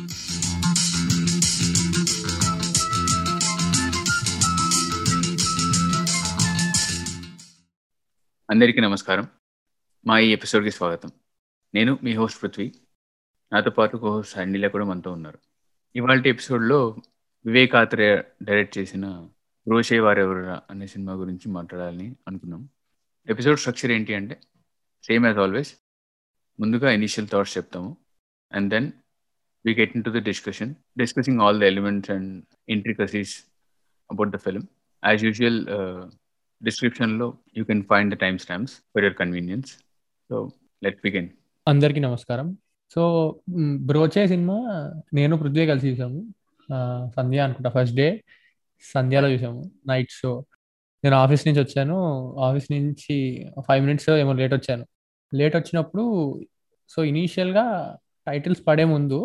అందరికీ నమస్కారం. మా ఈ ఎపిసోడ్కి స్వాగతం. నేను మీ హోస్ట్ పృథ్వీ. నాతో పాటు కో హోస్ట్ అనిల కూడా మనతో ఉన్నారు. ఇవాళ ఎపిసోడ్లో వివేక్ ఆత్రేయ డైరెక్ట్ చేసిన రోషే వారెవరా అనే సినిమా గురించి మాట్లాడాలని అనుకున్నాం. ఎపిసోడ్ స్ట్రక్చర్ ఏంటి అంటే సేమ్ యాజ్ ఆల్వేస్ ముందుగా ఇనీషియల్ థాట్స్ చెప్తాము. And then we get into the discussion discussing all the elements and intricacies about the film as usual డిస్క్రిప్షన్లో you can find the time stamps for your convenience so let begin అందరికీ నమస్కారం. So బ్రోచే cinema నేను పృథ్వీ కలిసి చూసాము సంధ్య అనుకుంటా first day సంధ్యాలో చూసాము night show నేను ఆఫీస్ నుంచి వచ్చాను. ఆఫీస్ నుంచి ఫైవ్ మినిట్స్ ఏమో లేట్ వచ్చాను. లేట్ వచ్చినప్పుడు సో ఇనీషియల్గా టైటిల్స్ పడే ముందు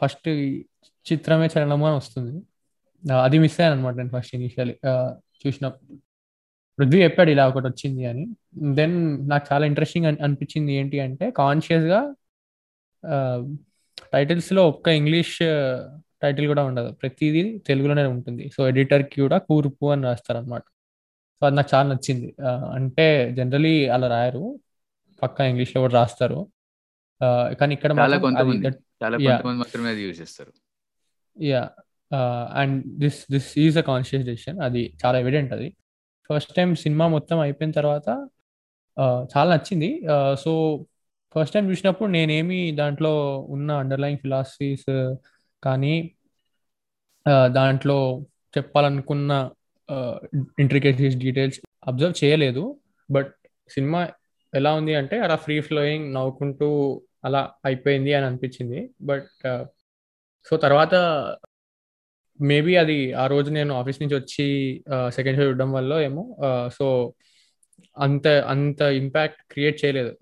ఫస్ట్ చిత్రమే చలనము అని వస్తుంది. అది మిస్ అయ్యాను అనమాట నేను ఫస్ట్ ఇనీషియల్ చూసినప్పుడు పృథ్వీ చెప్పాడు ఇలా ఒకటి వచ్చింది అని. దెన్ నాకు చాలా ఇంట్రెస్టింగ్ అనిపించింది ఏంటి అంటే కాన్షియస్గా టైటిల్స్లో ఒక్క ఇంగ్లీష్ టైటిల్ కూడా ఉండదు. ప్రతిదీ తెలుగులోనే ఉంటుంది. సో ఎడిటర్కి కూడా కూర్పు అని రాస్తారనమాట సో అది నాకు చాలా నచ్చింది. అంటే జనరలీ అలా రాయరు. పక్కా ఇంగ్లీష్లో కూడా రాస్తారు. కానీ ఇక్కడ చాలా కొంతమంది మాత్రమే అది యూజ్ చేస్తారు. Yeah and this this is a conscious decision అది చాలా ఎవిడెంట్ అది. ఫస్ట్ టైం సినిమా మొత్తం అయిపోయిన తర్వాత uh, చాలా నచ్చింది. సో ఫస్ట్ టైం చూసినప్పుడు నేనేమి దాంట్లో ఉన్న అండర్లైన్ ఫిలాసఫీస్ కానీ uh, దాంట్లో చెప్పాలనుకున్న ఇంట్రికేషన్స్ డీటెయిల్స్ అబ్జర్వ్ చేయలేదు. బట్ సినిమా ఎలా ఉంది అంటే అలా ఫ్రీ ఫ్లోయింగ్ నవ్వుకుంటూ అలా అయిపోయింది అని అనిపించింది. బట్ సో తర్వాత మేబీ అది ఆ రోజు నేను ఆఫీస్ నుంచి వచ్చి సెకండ్ షో చూడడం వల్ల ఏమో సో అంత అంత ఇంపాక్ట్ క్రియేట్ చేయలేదు.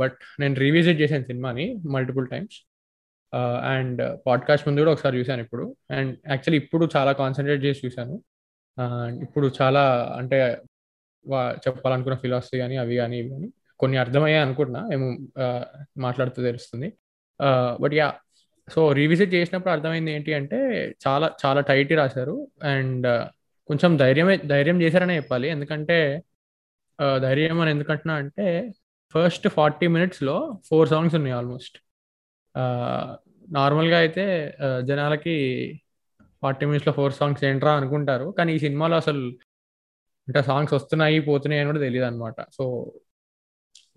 బట్ నేను రీవిజిట్ చేశాను సినిమాని మల్టిపుల్ టైమ్స్ అండ్ పాడ్కాస్ట్ ముందు కూడా ఒకసారి చూశాను ఇప్పుడు. అండ్ యాక్చువల్లీ ఇప్పుడు చాలా కాన్సన్ట్రేట్ చేసి చూశాను. ఇప్పుడు చాలా అంటే చెప్పాలనుకున్న ఫిలాసఫీ కానీ అవి కానీ ఇవి కానీ కొన్ని అర్థమయ్యాయి అనుకుంటున్నా. మేము మాట్లాడుతూ తెలుస్తుంది. బట్ యా సో రీవిజిట్ చేసినప్పుడు అర్థమైంది ఏంటి అంటే చాలా చాలా టైట్ రాశారు. అండ్ కొంచెం ధైర్యమే ధైర్యం చేశారనే చెప్పాలి. ఎందుకంటే ధైర్యం అని ఎందుకంటున్నా అంటే ఫస్ట్ ఫార్టీ మినిట్స్లో ఫోర్ సాంగ్స్ ఉన్నాయి ఆల్మోస్ట్ నార్మల్గా అయితే జనాలకి ఫార్టీ మినిట్స్లో ఫోర్ సాంగ్స్ ఏంట్రా అనుకుంటారు. కానీ ఈ సినిమాలో అసలు అంటే సాంగ్స్ వస్తున్నాయి పోతున్నాయి అని కూడా తెలియదు అనమాట సో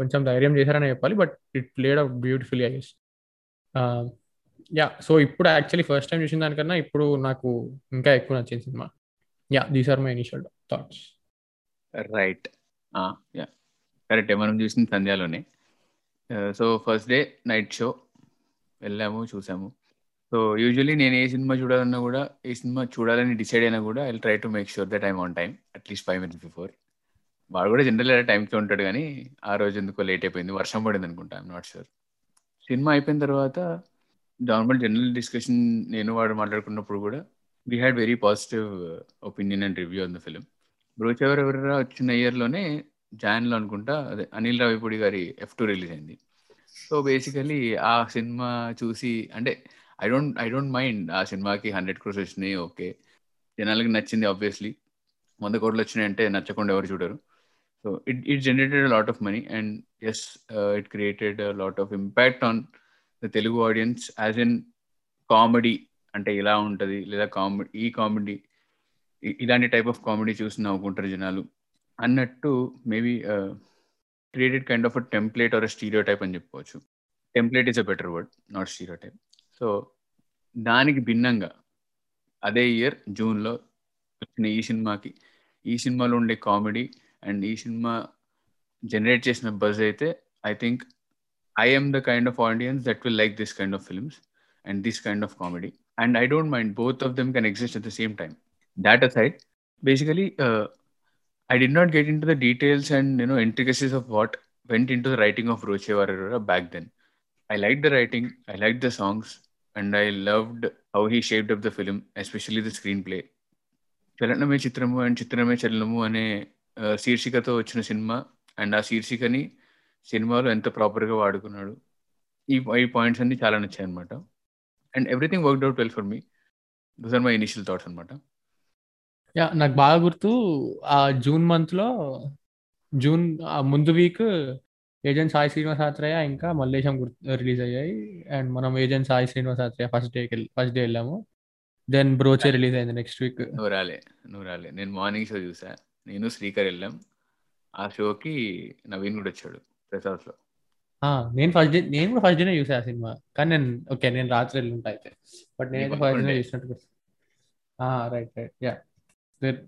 కొంచెం ధైర్యం చేశారని చెప్పాలి but it played out beautifully I guess yeah so ఇప్పుడు యాక్చువల్లీ ఫస్ట్ టైం చూసిన దానికన్నా ఇప్పుడు నాకు ఇంకా ఎక్కువ నచ్చింది cinema. Yeah these are my initial thoughts right yeah కరెక్టే మనం చూసిన సంధ్యాలోనే. So first day night show వెళ్ళాము చూసాము. సో యూజువలీ నేను ఏ సినిమా చూడాలన్నా కూడా ఈ సినిమా చూడాలని డిసైడ్ అయినా కూడా I try to make sure that I'm on time at least five minutes before వాడు కూడా జనరల్ టైంకి ఉంటాడు కానీ ఆ రోజు ఎందుకో లేట్ అయిపోయింది. వర్షం పడింది అనుకుంటా ఐమ్ నాట్ షూర్ సినిమా అయిపోయిన తర్వాత నార్మల్ జనరల్ డిస్కషన్ నేను వాడు మాట్లాడుకున్నప్పుడు కూడా we had very positive opinion and review on the film brooch ఎవరెవరా వచ్చిన ఇయర్లోనే జాన్లో అనుకుంటా అదే Anil Ravipudi garu F two release అయింది. సో బేసికలీ ఆ సినిమా చూసి అంటే I don't I don't mind ఆ సినిమాకి హండ్రెడ్ క్రోర్స్ వచ్చినాయి ఓకే జనాలకి నచ్చింది ఆబ్వియస్లీ వంద కోట్లు వచ్చినాయి అంటే నచ్చకుండా ఎవరు చూడరు. So it it generated lot of money and it it created lot of impact on the Telugu audience as in comedy అంటే ఇలా ఉంటుంది లేదా కామెడీ ఈ కామెడీ ఇలాంటి టైప్ ఆఫ్ కామెడీ చూసి నవ్వుకుంటారు జనాలు. అన్నట్టు maybe created kind of a template or stereotype అని చెప్పుకోవచ్చు. Template is a better word not stereotype so దానికి భిన్నంగా అదే ఇయర్ జూన్లో వచ్చిన ఈ సినిమాకి ఈ సినిమాలో ఉండే కామెడీ అండ్ ఈ సినిమా జనరేట్ చేసిన బజ్ అయితే I think I'm the kind of audience that will like this kind of films and this kind of comedy and I don't mind both of them can exist at the same time that aside basically uh, i did not get into the details and you know intricacies of what went into the writing of roche varera back then i liked the writing i liked the songs and i loved how he shaped up the film especially the screenplay చలనమే చిత్రము and చిత్రమే చలనము అనే శీర్షికతో వచ్చిన cinema. And ఆ శీర్షికని సినిమాలో ఎంత ప్రాపర్గా వాడుకున్నాడు. ఈ ఈ పాయింట్స్ అన్ని చాలా నచ్చాయి అనమాట and everything work out well for me. Those are my initial thoughts అనమాట యా నాకు బాగా గుర్తు ఆ జూన్ మంత్లో జూన్ ఆ ముందు వీక్ ఏజెంట్ సాయి శ్రీనివాస్ ఆత్రేయ ఇంకా మల్లేశం రిలీజ్ అయ్యాయి. అండ్ మనం Agent Sai Srinivas Athreya first day first day వెళ్ళాము. దెన్ బ్రోచే రిలీజ్ అయింది నెక్స్ట్ వీక్. నువ్వు రాలే నువ్వు రాలే నేను మార్నింగ్ షో చూసా. నేను శ్రీకర్ వెళ్ళాం ఆ షోకి నవీన్ కూడా వచ్చాడు ప్రెస్ హౌస్లో నేను ఫస్ట్ డే నేను కూడా ఫస్ట్ డేనే చూసా ఆ సినిమా. కానీ నేను ఓకే నేను రాత్రి వెళ్ళి ఉంటా అయితే బట్ నీకు ఫస్ట్ డేనే పడుకుండే. చూసినట్టు right right yeah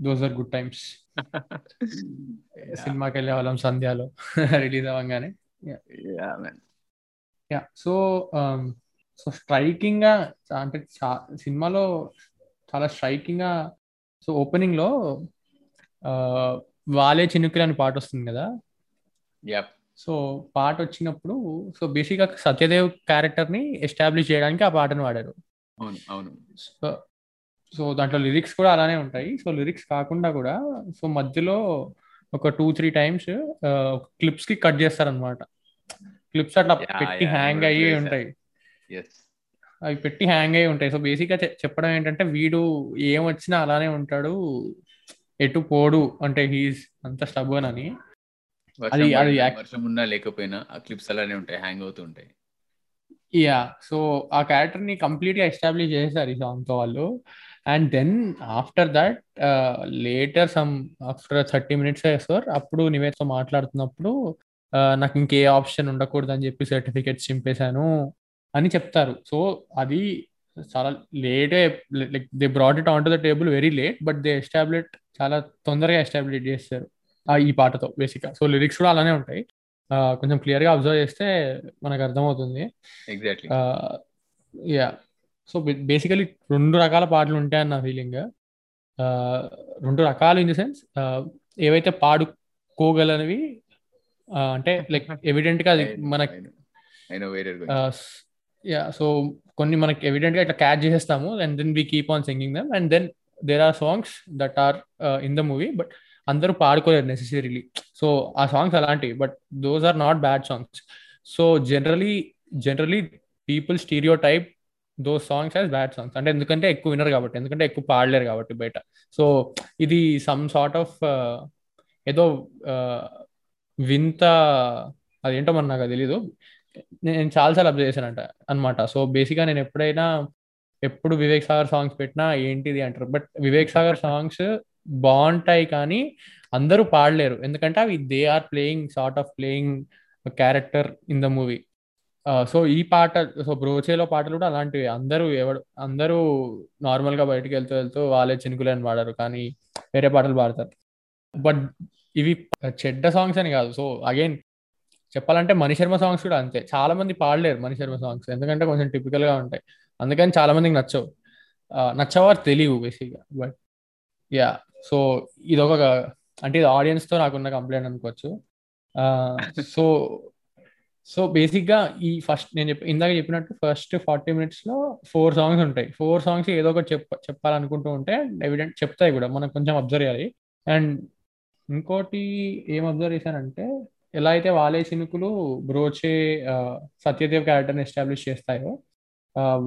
those are good times సినిమాకి వెళ్ళే వాళ్ళం సంధ్యాలో. రిలీజ్ అవ్వగానే. యా సో సో స్ట్రైకింగ్గా అంటే సినిమాలో చాలా స్ట్రైకింగ్గా సో ఓపెనింగ్లో వాలే చినుకులు అని పాట వస్తుంది కదా? యా సో పాట వచ్చినప్పుడు సో బేసిక్గా సత్యదేవ్ క్యారెక్టర్ని ఎస్టాబ్లిష్ చేయడానికి ఆ పాటను వాడారు. అవును అవును. సో సో దాంట్లో లిరిక్స్ కూడా అలానే ఉంటాయి. సో లిరిక్స్ కాకుండా కూడా సో మధ్యలో ఒక టూ త్రీ టైమ్స్ క్లిప్స్కి కట్ చేస్తారనమాట క్లిప్స్ అట్లా పెట్టి హ్యాంగ్ అయ్యి. ఉంటాయి. అవి పెట్టి హ్యాంగ్ అయ్యి ఉంటాయి. సో బేసిక్గా చెప్పడం ఏంటంటే వీడు ఏం వచ్చినా అలానే ఉంటాడు. ఎటు పోడు అంటే హీస్ అంత స్టబన్ అని. అది- అది వర్షం ఉన్నా లేకపోయినా ఆ క్లిప్స్ అలానే ఉంటాయి హ్యాంగ్ అవుతూ ఉంటాయి. యా సో ఆ క్యారెక్టర్ని కంప్లీట్గా ఎస్టాబ్లిష్ చేశారు ఈ సాంగ్తో వాళ్ళు. And then after that later some after thirty minutes sir అప్పుడు నివేదితో మాట్లాడుతున్నప్పుడు ఆ, నాకు ఇంకే ఆప్షన్ ఉండకూడదు అని చెప్పి సర్టిఫికెట్స్ చింపేశాను అని చెప్తారు. సో అది చాలా లేటే like they brought it on to the table very late but they establish చాలా తొందరగా ఎస్టాబ్లిష్ చేస్తారు ఆ ఈ పాటతో బేసిక్గా సో లిరిక్స్ కూడా అలానే ఉంటాయి. కొంచెం క్లియర్గా అబ్జర్వ్ చేస్తే మనకు అర్థమవుతుంది. ఎగ్జాక్ట్లీ యా సో బేసికలీ రెండు రకాల పాటలు ఉంటాయని నా ఫీలింగ్ రెండు రకాలు ఇన్ ది సెన్స్ ఏవైతే పాడుకోగలనివి అంటే లైక్ ఎవిడెంట్గా అది మనకి యా సో కొన్ని మనకి ఎవిడెంట్గా ఇట్లా క్యాచ్ చేసేస్తాము and then we keep on singing them and then there are songs that are in the movie but అందరూ పాడుకోలేరు నెసెసరీలీ సో ఆ సాంగ్స్ అలాంటివి but those are not bad songs so generally generally people stereotype those songs as bad songs అంటే ఎందుకంటే ఎక్కువ వినరు కాబట్టి ఎందుకంటే ఎక్కువ పాడలేరు కాబట్టి బయట. సో ఇది సమ్ సార్ట్ ఆఫ్ ఏదో uh, వింత అదేంటో మరి నాకు తెలీదు. నేను చాలాసార్లు అబ్జర్వ్ చేశానంట అనమాట సో బేసిక్గా నేను ఎప్పుడైనా ఎప్పుడు వివేక్ సాగర్ సాంగ్స్ పెట్టినా ఏంటిది అంటారు. బట్ వివేక్ సాగర్ సాంగ్స్ బాగుంటాయి కానీ అందరూ పాడలేరు. ఎందుకంటే అవి they are playing sort of playing character in the movie. So ఈ పాట సో బ్రోచేలో పాటలు కూడా అలాంటివి. అందరూ ఎవడు అందరూ నార్మల్గా బయటకు వెళ్తూ వెళ్తూ వాళ్ళే చినుకులని పాడారు కానీ వేరే పాటలు పాడతారు. బట్ ఇవి చెడ్డ సాంగ్స్ అని కాదు. సో అగైన్ చెప్పాలంటే మణి శర్మ సాంగ్స్ కూడా అంతే. చాలా మంది పాడలేరు మణి శర్మ సాంగ్స్ ఎందుకంటే కొంచెం టిపికల్గా ఉంటాయి. అందుకని చాలా మందికి నచ్చవు నచ్చవారు తెలియవు బేసిక్గా బట్ యా సో ఇదొక అంటే ఇది ఆడియన్స్తో నాకున్న కంప్లైంట్ అనుకోవచ్చు. సో సో బేసిక్గా ఈ ఫస్ట్ నేను చెప్పి ఇందాక చెప్పినట్టు ఫస్ట్ ఫార్టీ మినిట్స్లో ఫోర్ సాంగ్స్ ఉంటాయి. ఫోర్ సాంగ్స్ ఏదో ఒకటి చెప్ప చెప్పాలనుకుంటూ ఉంటే ఎవిడెంట్ చెప్తాయి కూడా. మనం కొంచెం అబ్జర్వ్ చేయాలి. అండ్ ఇంకోటి ఏం అబ్జర్వ్ చేశానంటే ఎలా అయితే వాలే చినుకులు బ్రోచే సత్యదేవ్ క్యారెక్టర్ని ఎస్టాబ్లిష్ చేస్తాయో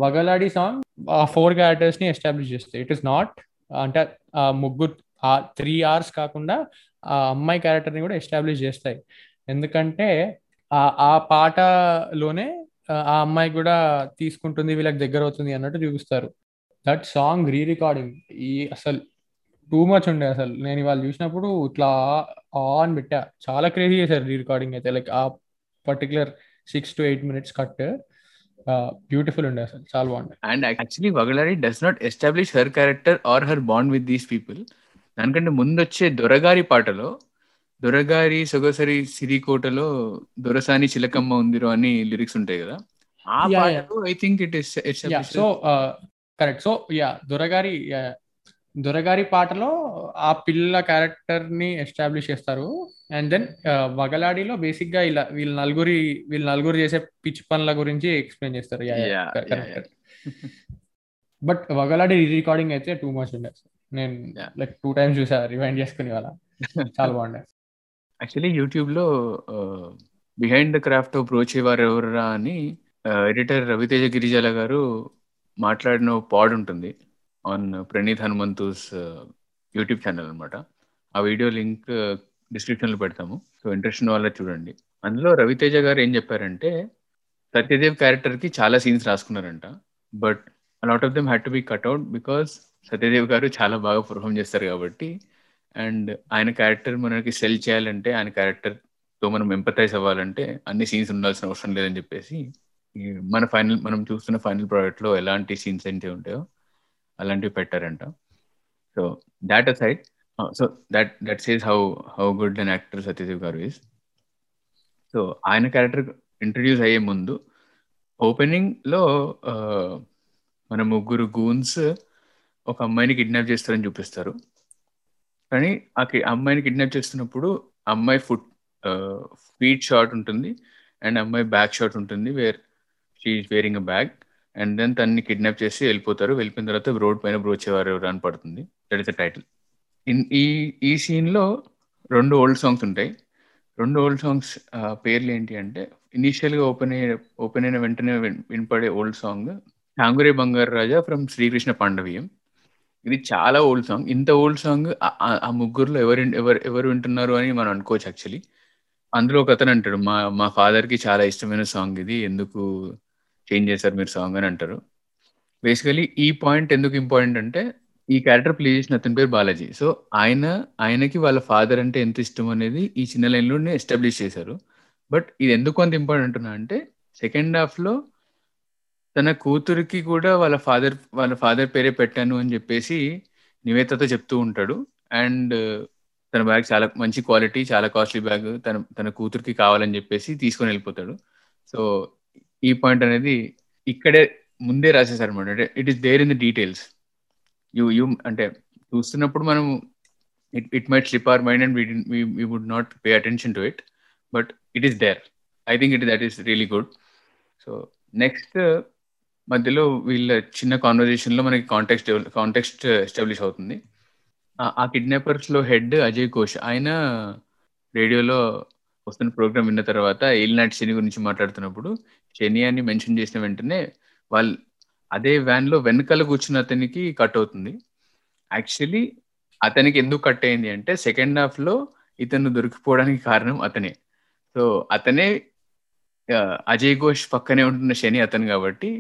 వగలాడి సాంగ్ ఆ ఫోర్ క్యారెక్టర్స్ని ఎస్టాబ్లిష్ చేస్తాయి. ఇట్ ఇస్ నాట్ అంటే ఆ ముగ్గురు ఆ త్రీ అవర్స్ కాకుండా ఆ అమ్మాయి క్యారెక్టర్ని కూడా ఎస్టాబ్లిష్ చేస్తాయి. ఎందుకంటే ఆ ఆ పాటలోనే ఆ అమ్మాయి కూడా తీసుకుంటుంది వీళ్ళకి దగ్గర అవుతుంది అన్నట్టు చూపిస్తారు. దట్ సాంగ్ రీ రికార్డింగ్ ఈ అసలు టూ మచ్ ఉండే అసలు. నేను ఇవాళ చూసినప్పుడు ఇట్లా ఆన్ పెట్టా. చాలా క్రేజీ చేశారు రీ రికార్డింగ్ అయితే. లైక్ ఆ particular six to eight minutes cut beautiful ఉండే అసలు. చాలా బాగుండే. And actually వగలారి does not establish her character or her bond with these people దానికంటే ముందు వచ్చే దొరగారి పాటలో దొరగారి సొగసరి సిరికోటలో దొరసాని చిలకమ్మ ఉందిరో అని లిరిక్స్ ఉంటాయి కదా. ఆ పాటలో I think it is so correct so yeah దొరగారి దొరగారి పాటలో ఆ పిల్ల క్యారెక్టర్ని ఎస్టాబ్లిష్ చేస్తారు. అండ్ దెన్ వగలాడిలో బేసిక్గా ఇలా వీళ్ళ నలుగురి వీళ్ళ నలుగురు చేసే పిచ్ పనుల గురించి ఎక్స్ప్లెయిన్ చేస్తారు. బట్ వగలాడి రికార్డింగ్ అయితే టూ మచ్ ఉండే. నేను లైక్ టూ టైమ్స్ చూసా రివైండ్ చేసుకుని వాళ్ళ చాలా బాగుండే. యాక్చువల్లీ యూట్యూబ్లో behind the craft of Brochevaru Evara అని ఎడిటర్ రవితేజ గిరిజాల గారు మాట్లాడిన పాడ్ ఉంటుంది on Praneeth Hanumanthu's YouTube channel అనమాట ఆ వీడియో లింక్ uh, డిస్క్రిప్షన్లో పెడతాము. సో ఇంట్రెస్ట్ ఉన్న వాళ్ళ చూడండి. అందులో రవితేజ గారు ఏం చెప్పారంటే సత్యదేవ్ క్యారెక్టర్కి చాలా scenes రాసుకున్నారంట. But lot of them had to be cut out because Satyadev garu చాలా బాగా పర్ఫామ్ చేస్తారు కాబట్టి. అండ్ ఆయన క్యారెక్టర్ మనకి సెల్ చేయాలంటే ఆయన క్యారెక్టర్తో మనం ఎంపతైజ్ అవ్వాలంటే అన్ని సీన్స్ ఉండాల్సిన అవసరం లేదని చెప్పేసి మన ఫైనల్ మనం చూస్తున్న ఫైనల్ ప్రోడక్ట్లో ఎలాంటి సీన్స్ ఏంటి ఉంటాయో అలాంటివి పెట్టారంట. So that aside so that that says how how good an actor Satyadev garu is so ఆయన క్యారెక్టర్ ఇంట్రడ్యూస్ అయ్యే ముందు ఓపెనింగ్లో uh, మన ముగ్గురు గూన్స్ ఒక అమ్మాయిని కిడ్నాప్ చేస్తారని చూపిస్తారు. కానీ ఆ అమ్మాయిని కిడ్నాప్ చేస్తున్నప్పుడు అమ్మాయి ఫుట్ ఫీట్ షార్ట్ ఉంటుంది. అండ్ అమ్మాయి బ్యాక్ షార్ట్ ఉంటుంది where she wearing a bag and then తన్ని కిడ్నాప్ చేసి వెళ్ళిపోతారు. వెళ్ళిపోయిన తర్వాత రోడ్ పైన బ్రోచేవారు రన్ పడుతుంది. That is the title in ఈ ఈ సీన్లో రెండు ఓల్డ్ సాంగ్స్ ఉంటాయి. రెండు ఓల్డ్ సాంగ్స్ పేర్లు ఏంటి అంటే ఇనీషియల్గా ఓపెన్ అయ్యే ఓపెన్ అయిన వెంటనే వినపడే ఓల్డ్ సాంగ్ ఠాంగురే బంగారు రాజా ఫ్రమ్ శ్రీకృష్ణ పాండవీయం. ఇది చాలా ఓల్డ్ సాంగ్ ఇంత ఓల్డ్ సాంగ్ ఆ ముగ్గురులో ఎవరు ఎవరు ఎవరు వింటున్నారు అని మనం అనుకోవచ్చు యాక్చువల్లీ అందులో ఒక అతను అంటాడు మా మా ఫాదర్కి చాలా ఇష్టమైన సాంగ్ ఇది. ఎందుకు చేంజ్ చేశారు మీరు సాంగ్ అని అంటారు. బేసికలీ ఈ పాయింట్ ఎందుకు ఇంపార్టెంట్ అంటే ఈ క్యారెక్టర్ ప్లే చేసిన అతని పేరు బాలాజీ. సో ఆయన ఆయనకి వాళ్ళ ఫాదర్ అంటే ఎంత ఇష్టం అనేది ఈ చిన్న లైన్లోనే ఎస్టాబ్లిష్ చేశారు. బట్ ఇది ఎందుకు అంత ఇంపార్టెంట్ అంటున్నా అంటే సెకండ్ హాఫ్లో తన కూతురికి కూడా వాళ్ళ ఫాదర్ వాళ్ళ ఫాదర్ పేరే పెట్టాను అని చెప్పేసి నివేతతో చెప్తూ ఉంటాడు. అండ్ తన బ్యాగ్ చాలా మంచి క్వాలిటీ చాలా కాస్ట్లీ బ్యాగ్ తన తన కూతురికి కావాలని చెప్పేసి తీసుకొని వెళ్ళిపోతాడు. సో ఈ పాయింట్ అనేది ఇక్కడే ముందే రాసేసారు అనమాట అంటే it is there in the details you you అంటే చూస్తున్నప్పుడు మనం it it might slip our mind and we would not pay attention to it but it is there I think it that is really good so next మధ్యలో వీళ్ళ చిన్న కాన్వర్జేషన్లో మనకి context context establish అవుతుంది. ఆ కిడ్నాపర్స్లో హెడ్ అజయ్ ఘోష్ ఆయన రేడియోలో వస్తున్న ప్రోగ్రామ్ విన్న తర్వాత ఏలినాటి శని గురించి మాట్లాడుతున్నప్పుడు శని అని మెన్షన్ చేసిన వెంటనే వాళ్ళు అదే వ్యాన్లో వెనకాల కూర్చున్న అతనికి కట్ అవుతుంది. యాక్చువల్లీ అతనికి ఎందుకు కట్ అయింది అంటే సెకండ్ హాఫ్లో ఇతను దొరికిపోవడానికి కారణం అతనే. సో అతనే అజయ్ ఘోష్ పక్కనే ఉంటున్న శని అతను కాబట్టి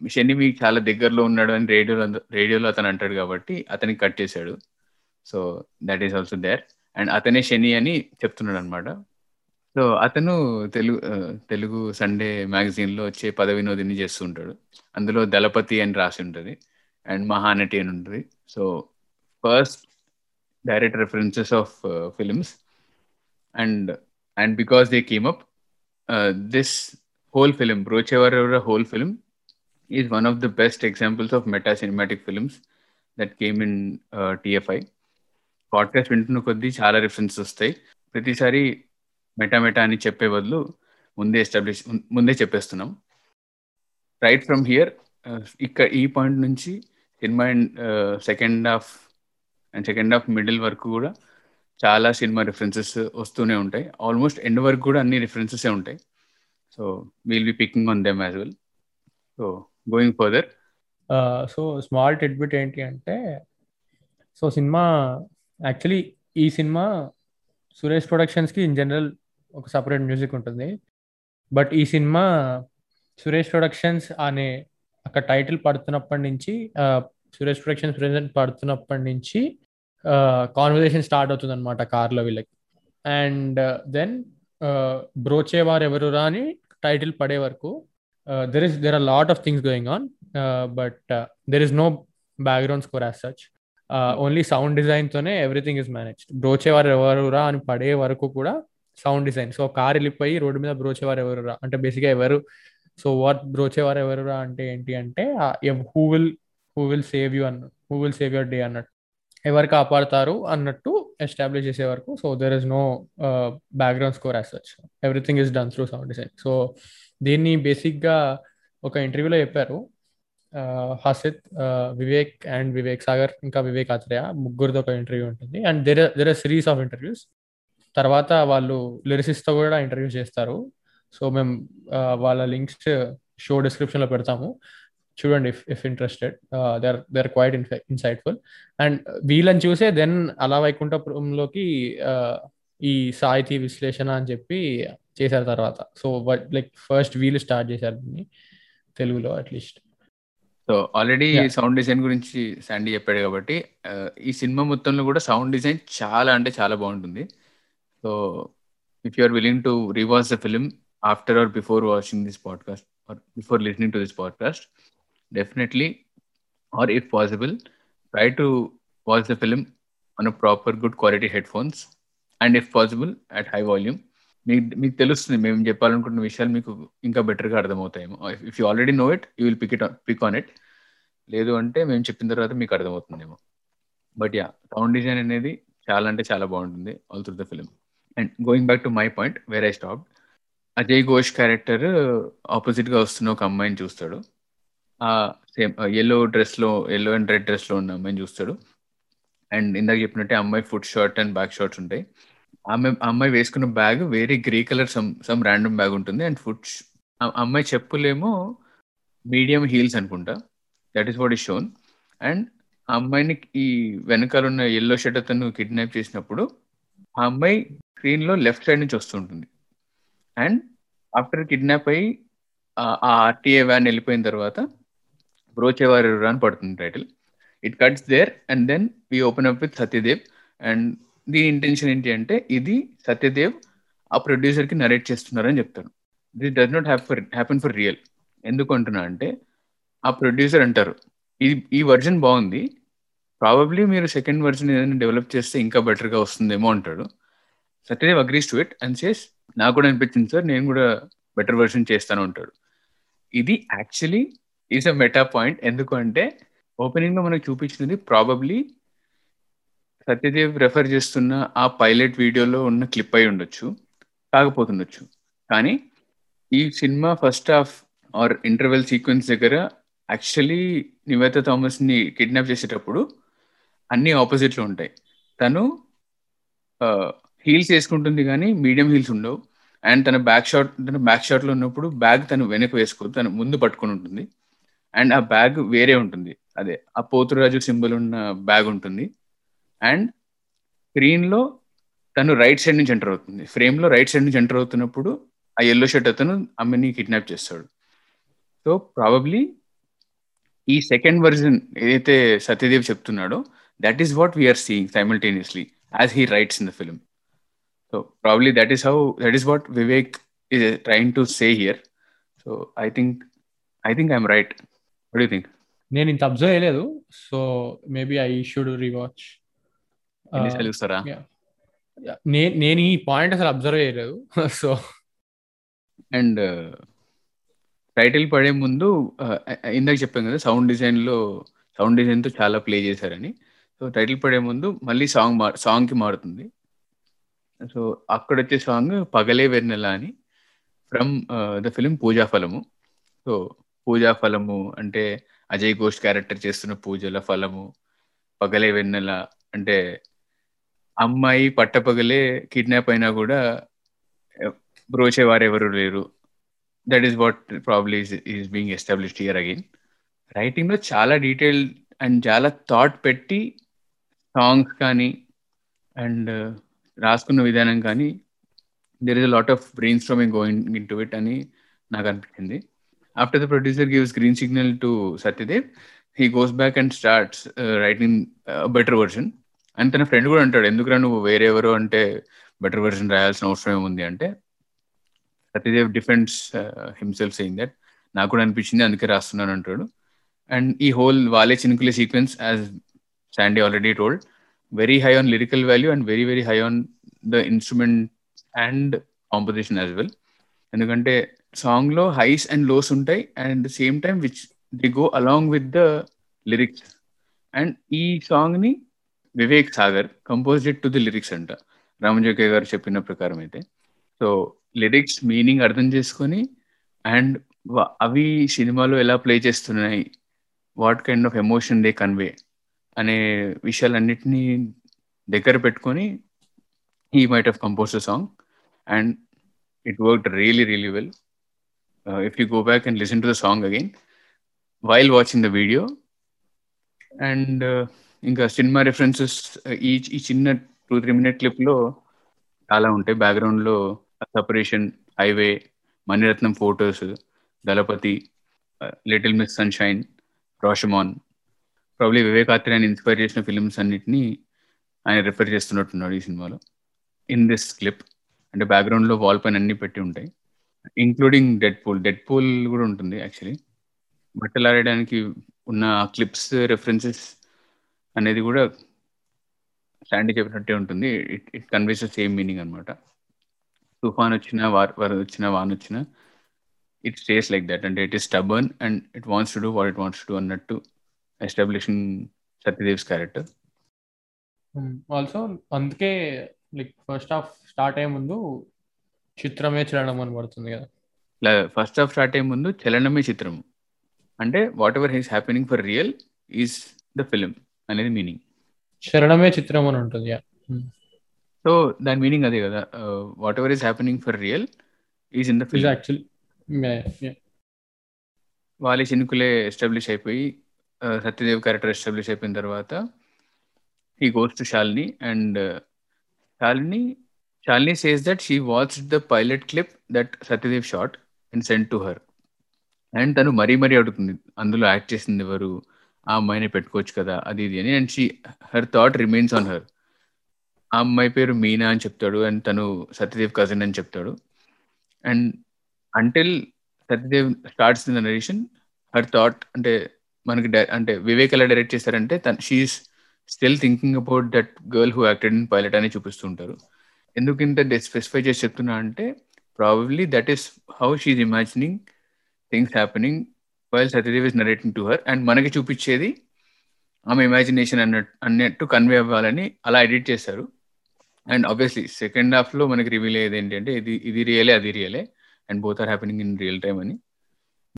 శని మీకు చాలా దగ్గరలో ఉన్నాడు అని రేడియోలో రేడియోలో అతను అంటాడు కాబట్టి అతనికి కట్ చేశాడు. So that is also there and అతనే శని అని చెప్తున్నాడు అనమాట సో అతను తెలుగు తెలుగు సండే మ్యాగజైన్లో వచ్చే పద వినోదిని చేస్తూ ఉంటాడు అందులో దళపతి అని రాసి ఉంటుంది అండ్ మహానటి అని ఉంటుంది. So first direct references of films and and because they came up this whole film బ్రోచేవర్ whole film is one of the best examples of meta cinematic films that came in TFI podcast వింటున్న కొద్దీ చాలా references వస్తాయి. ప్రతిసారి meta meta అని చెప్పే బదులు ముందే establish ముందే చెప్పేస్తున్నాం. రైట్ ఫ్రమ్ హియర్ ఇక్కడ ఈ పాయింట్ నుంచి cinema second half and second half middle వరకు కూడా చాలా సినిమా రిఫరెన్సెస్ వస్తూనే ఉంటాయి. ఆల్మోస్ట్ ఎండ్ వరకు కూడా అన్ని రిఫరెన్సెస్ ఉంటాయి. So we'll be picking on them as well so going further so small tidbit ఏంటి అంటే సో సినిమా యాక్చువల్లీ ఈ సినిమా సురేష్ ప్రొడక్షన్స్కి ఇన్ జనరల్ ఒక సపరేట్ మ్యూజిక్ ఉంటుంది. బట్ ఈ సినిమా సురేష్ ప్రొడక్షన్స్ అనే అక్కడ టైటిల్ పడుతున్నప్పటి నుంచి సురేష్ ప్రొడక్షన్స్ ప్రెసెంట్ పడుతున్నప్పటి నుంచి కాన్వర్జేషన్ స్టార్ట్ అవుతుంది అనమాట కార్లో వీళ్ళకి. అండ్ దెన్ uh, బ్రోచేవారు ఎవరురా అని టైటిల్ పడే వరకు there is there are lot of things going on but there is no background score as such only sound design తోనే everything is managed Brochevaru Evarura అని పడే వరకు కూడా సౌండ్ డిజైన్. సో కార్ వెళ్ళిపోయి రోడ్డు మీద బ్రోచేవారు ఎవరురా? అంటే బేసిక్గా ఎవరు? సో వాట్ బ్రోచేవారు ఎవరురా అంటే ఏంటి అంటే who will who will save you అన్న who will save your day అన్నట్టు. ఎవరు కాపాడతారు అన్నట్టు ఎస్టాబ్లిష్ చేసే వరకు. So there is no background score as such everything is done through sound design so దీన్ని బేసిక్గా ఒక ఇంటర్వ్యూలో చెప్పారు. హసిత్ వివేక్ అండ్ వివేక్ సాగర్ ఇంకా వివేక్ ఆత్రేయ ముగ్గురితో ఒక ఇంటర్వ్యూ ఉంటుంది. And there there are series of interviews తర్వాత వాళ్ళు లిరిసిస్తో కూడా ఇంటర్వ్యూ చేస్తారు. సో మేము వాళ్ళ లింక్స్ షో డిస్క్రిప్షన్లో పెడతాము. చూడండి if if interested they are they are quite insightful and వీళ్ళని చూసే దెన్ అలా వైకుంఠపురంలోకి ఈ సాహితీ విశ్లేషణ అని చెప్పి చేశారు తర్వాత. సో లైక్ ఫస్ట్ వీళ్ళు స్టార్ట్ చేశారు దీన్ని తెలుగులో at least so already sound design గురించి శాండీ చెప్పాడు కాబట్టి ఈ సినిమా మొత్తంలో కూడా సౌండ్ డిజైన్ చాలా అంటే చాలా బాగుంటుంది. So if you are willing to rewatch the film after or before watching this podcast or before listening to this podcast definitely or if possible try to watch the film on a proper good quality headphones and if possible at high volume మీకు మీకు తెలుస్తుంది మేము చెప్పాలనుకుంటున్న విషయాలు మీకు ఇంకా బెటర్గా అర్థమవుతాయేమో. If you already know it you will pick it pick on it లేదు అంటే మేము చెప్పిన తర్వాత మీకు అర్థమవుతుందేమో. బట్ యా సౌండ్ డిజైన్ అనేది చాలా అంటే చాలా బాగుంటుంది all through the film and going back to my point where I stop Ajay Ghosh character ఆపోజిట్గా వస్తున్న ఒక అమ్మాయిని చూస్తాడు. సేమ్ ఎల్లో డ్రెస్లో ఎల్లో అండ్ రెడ్ డ్రెస్లో ఉన్న అమ్మాయిని చూస్తాడు. అండ్ ఇందాక చెప్పినట్టే అమ్మాయి foot shot and back shots ఉంటాయి. ఆమె అమ్మాయి వేసుకున్న బ్యాగ్ వేరే grey colour some some random bag ఉంటుంది. అండ్ ఫుడ్ అమ్మాయి చెప్పులేమో మీడియం హీల్స్ అనుకుంటా. That is what is shown and ఆ అమ్మాయిని ఈ వెనకాల ఉన్న ఎల్లో షర్ట్ అతను కిడ్నాప్ చేసినప్పుడు ఆ అమ్మాయి స్క్రీన్లో లెఫ్ట్ సైడ్ నుంచి వస్తుంటుంది. అండ్ ఆఫ్టర్ కిడ్నాప్ అయ్యి ఆ ఆర్టీఏ వ్యాన్ వెళ్ళిపోయిన తర్వాత బ్రోచేవారు అని పడుతుంది title. It cuts there and then we open up with Satyadev and దీని ఇంటెన్షన్ ఏంటి అంటే ఇది సత్యదేవ్ ఆ ప్రొడ్యూసర్కి నరేట్ చేస్తున్నారని చెప్తాడు. This does not hap for happen for real ఎందుకు అంటున్నా అంటే ఆ ప్రొడ్యూసర్ అంటారు ఇది ఈ వర్జన్ బాగుంది. ప్రాబబ్లీ మీరు సెకండ్ వర్జన్ ఏదైనా డెవలప్ చేస్తే ఇంకా బెటర్గా వస్తుందేమో అంటాడు. Satyadev agrees to it and says నాకు కూడా అనిపించింది సార్ నేను కూడా బెటర్ వర్షన్ చేస్తాను ఉంటాడు ఇది actually is a meta point ఎందుకు అంటే ఓపెనింగ్లో మనకు చూపించినది ప్రాబబ్లీ సత్యదేవ్ రెఫర్ చేస్తున్న ఆ పైలట్ వీడియోలో ఉన్న క్లిప్ అయి ఉండొచ్చు కాకపోతుండొచ్చు కానీ ఈ cinema first half or interval sequence దగ్గర యాక్చువల్లీ నివేత థామస్ని కిడ్నాప్ చేసేటప్పుడు అన్ని ఆపోజిట్లు ఉంటాయి. తను హీల్స్ వేసుకుంటుంది కానీ మీడియం హీల్స్ ఉండవు. అండ్ తన బ్యాక్ షాట్ తన బ్యాక్ షాట్లో ఉన్నప్పుడు బ్యాగ్ తను వెనక వేసుకోదు తను ముందు పట్టుకుని ఉంటుంది. అండ్ ఆ బ్యాగ్ వేరే ఉంటుంది. అదే ఆ పోతురాజు సింబల్ ఉన్న బ్యాగ్ ఉంటుంది. అండ్ స్క్రీన్లో తను రైట్ సైడ్ నుంచి ఎంటర్ అవుతుంది. ఫ్రేమ్లో రైట్ సైడ్ నుంచి ఎంటర్ అవుతున్నప్పుడు ఆ ఎల్లో షర్ట్ అతను అమ్మని కిడ్నాప్ చేస్తాడు. సో ప్రాబబ్లీ ఈ సెకండ్ వర్జన్ ఏదైతే సత్యదేవ్ చెప్తున్నాడో that is what we are seeing simultaneously as he writes in the film so probably that is how that is what Vivek is trying to say here so I think I think I'm right what you think నేను ఇంత observe చేయలేదు. So maybe I should rewatch చూస్తారా నేను ఈ point అసలు observe చేయలేదు. So and title పడే ముందు ఇందాక చెప్పాం కదా సౌండ్ డిజైన్లో సౌండ్ డిజైన్తో చాలా ప్లే చేశారని. సో టైటిల్ పడే ముందు మళ్ళీ సాంగ్ సాంగ్కి మారుతుంది. సో అక్కడ వచ్చే సాంగ్ పగలే వెన్నెల అని from the film Pooja Phalamu. So పూజా ఫలము అంటే అజయ్ ఘోష్ క్యారెక్టర్ చేస్తున్న పూజల ఫలము పగలే వెన్నెల అంటే అమ్మాయి పట్టపగలే కిడ్నాప్ అయినా కూడా బ్రోచే ఎవరు లేరు. That is what probably is being established here again రైటింగ్లో చాలా డీటెయిల్ అండ్ చాలా థాట్ పెట్టి సాంగ్స్ కానీ అండ్ రాసుకున్న విధానం కానీ there is a lot of brainstorming going into it అని నాకు అనిపించింది. After the producer gives green signal to Satyadev he goes back and starts writing better version and తన ఫ్రెండ్ కూడా అంటాడు ఎందుకురా నువ్వు వేరే ఎవరు అంటే బెటర్ వర్షన్ రాయాల్సిన అవసరం ఏముంది? అంటే Satyadev defends himself saying that నాకు కూడా అనిపించింది అందుకే రాస్తున్నాను అంటాడు. అండ్ ఈ whole Vaale Chinukule sequence as Sandy already told very high on lyrical value and very very high on the instrument and composition as well ఎందుకంటే సాంగ్లో హైస్ అండ్ లోస్ ఉంటాయి and same time which the go along with the lyrics and ఈ సాంగ్ని Vivek Sagar composed it to the lyrics అంట. రామజోకే గారు చెప్పిన ప్రకారం అయితే. So lyrics meaning అర్థం చేసుకొని అండ్ అవి సినిమాలో ఎలా ప్లే చేస్తున్నాయి? What kind of emotion they convey అనే విషయాలన్నిటినీ దగ్గర పెట్టుకొని ఈ might have compose song and it work really really well if you go back and listen to the song again while watching the video and ఇంకా cinema references ఈ ఈ చిన్న two three minute క్లిప్లో చాలా ఉంటాయి. బ్యాక్గ్రౌండ్లో separation highway Mani Ratnam photos Thalapathi Little Miss Sunshine Rashomon probably ఆయన inspire చేసిన ఫిల్మ్స్ అన్నిటిని ఆయన రిఫర్ చేస్తున్నట్టున్నాడు ఈ సినిమాలో. ఇన్ దిస్ క్లిప్ అంటే బ్యాక్గ్రౌండ్లో వాల్ పైన అన్ని పెట్టి ఉంటాయి. Including Deadpool Deadpool కూడా ఉంటుంది యాక్చువల్లీ బట్టలు ఆడడానికి ఉన్న క్లిప్స్ రెఫరెన్సెస్ అనేది కూడా స్టాండ్ చెప్పినట్టే ఉంటుంది. It it conveys same meaning అనమాట తుఫాన్ వచ్చినా వార్ వరద వచ్చినా వాన్ వచ్చినా ఇట్ స్టేస్ లైక్ దట్ అంటే it is stubborn and it wants to do what it wants to అన్నట్టు ఎస్టాబ్లిషింగ్ సత్యదేవ్స్ క్యారెక్టర్. ఆల్సో అందుకే లైక్ ఫస్ట్ హాఫ్ స్టార్ట్ అయ్యే ముందు చిత్రమే చలనం అని పడుతుంది కదా. ఫస్ట్ హాఫ్ స్టార్ట్ అయ్యే ముందు చలనమే చిత్రం అంటే whatever he's happening for real is the film అనేది మీనింగ్ చలనమే చిత్రం అని ఉంటుంది సో దాని మీనింగ్ అదే కదా. Whatever is happening for real is in the film actually Vaali Chinukule establish అయిపోయి సత్యదేవ్ క్యారెక్టర్ ఎస్టాబ్లిష్ అయిపోయిన తర్వాత he goes to Shalini and Shalini Shalini says that she watch the pilot clip that Satyadev shot and send to her and తను మరీ మరీ అడుగుతుంది అందులో act చేసింది ఎవరు? ఆ అమ్మాయిని పెట్టుకోవచ్చు కదా అది ఇది అని. And she her thought remains on her ఆ అమ్మాయి పేరు మీనా అని చెప్తాడు అండ్ తను సత్యదేవ్ కజిన్ అని చెప్తాడు. And until Satyadev starts in the narration her thought అంటే మనకి అంటే వివేక్ ఎలా డైరెక్ట్ చేశారంటే తన she's still thinking about that girl who acted in pilot అని చూపిస్తుంటారు. ఎందుకంటే స్పెసిఫై చేసి చెప్తున్నా అంటే probably that is how she's imagining things happening while Satyadev is narrating to her and మనకి చూపించేది ఆమె ఇమాజినేషన్ అన్నట్టు అన్నట్టు కన్వే అవ్వాలని అలా ఎడిట్ చేశారు. అండ్ ఆబ్వియస్లీ సెకండ్ హాఫ్లో మనకి రివీల్ అయ్యేది ఏంటంటే ఇది ఇది రియలే అది రియలే and both are happening in real time అని.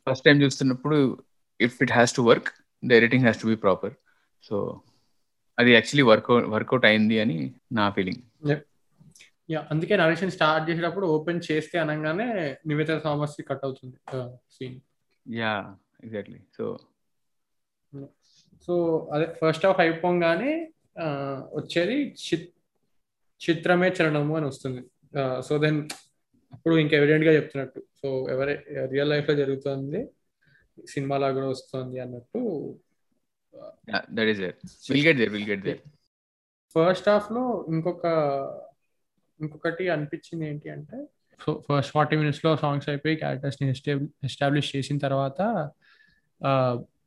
ఫస్ట్ టైం చూస్తున్నప్పుడు if it has to work the editing has to be proper so అది actually work out work out అయింది అని నా ఫీలింగ్ యా అందుకే నరేషన్ స్టార్ట్ చేసేటప్పుడు ఓపెన్ చేస్తే అనగానే నివేత థామస్ కట్ అవుతుంది scene yeah exactly so so అదే ఫస్ట్ హాఫ్ అయిపోగానే వచ్చేది చిత్రమే చరణము అని వస్తుంది. సో దెన్ అప్పుడు ఇంకా ఎవిడెంట్గా చెప్తున్నట్టు. సో ఎవరే రియల్ లైఫ్లో జరుగుతుంది సినిమాలా కూడా వస్తుంది అన్నట్టు. That is there will get there will get there first హాఫ్లో ఇంకొక ఇంకొకటి అనిపించింది ఏంటి అంటే సో ఫస్ట్ ఫార్టీ మినిట్స్లో సాంగ్స్ అయిపోయి క్యారెక్టర్స్ని ఎస్టాబ్లిష్ చేసిన తర్వాత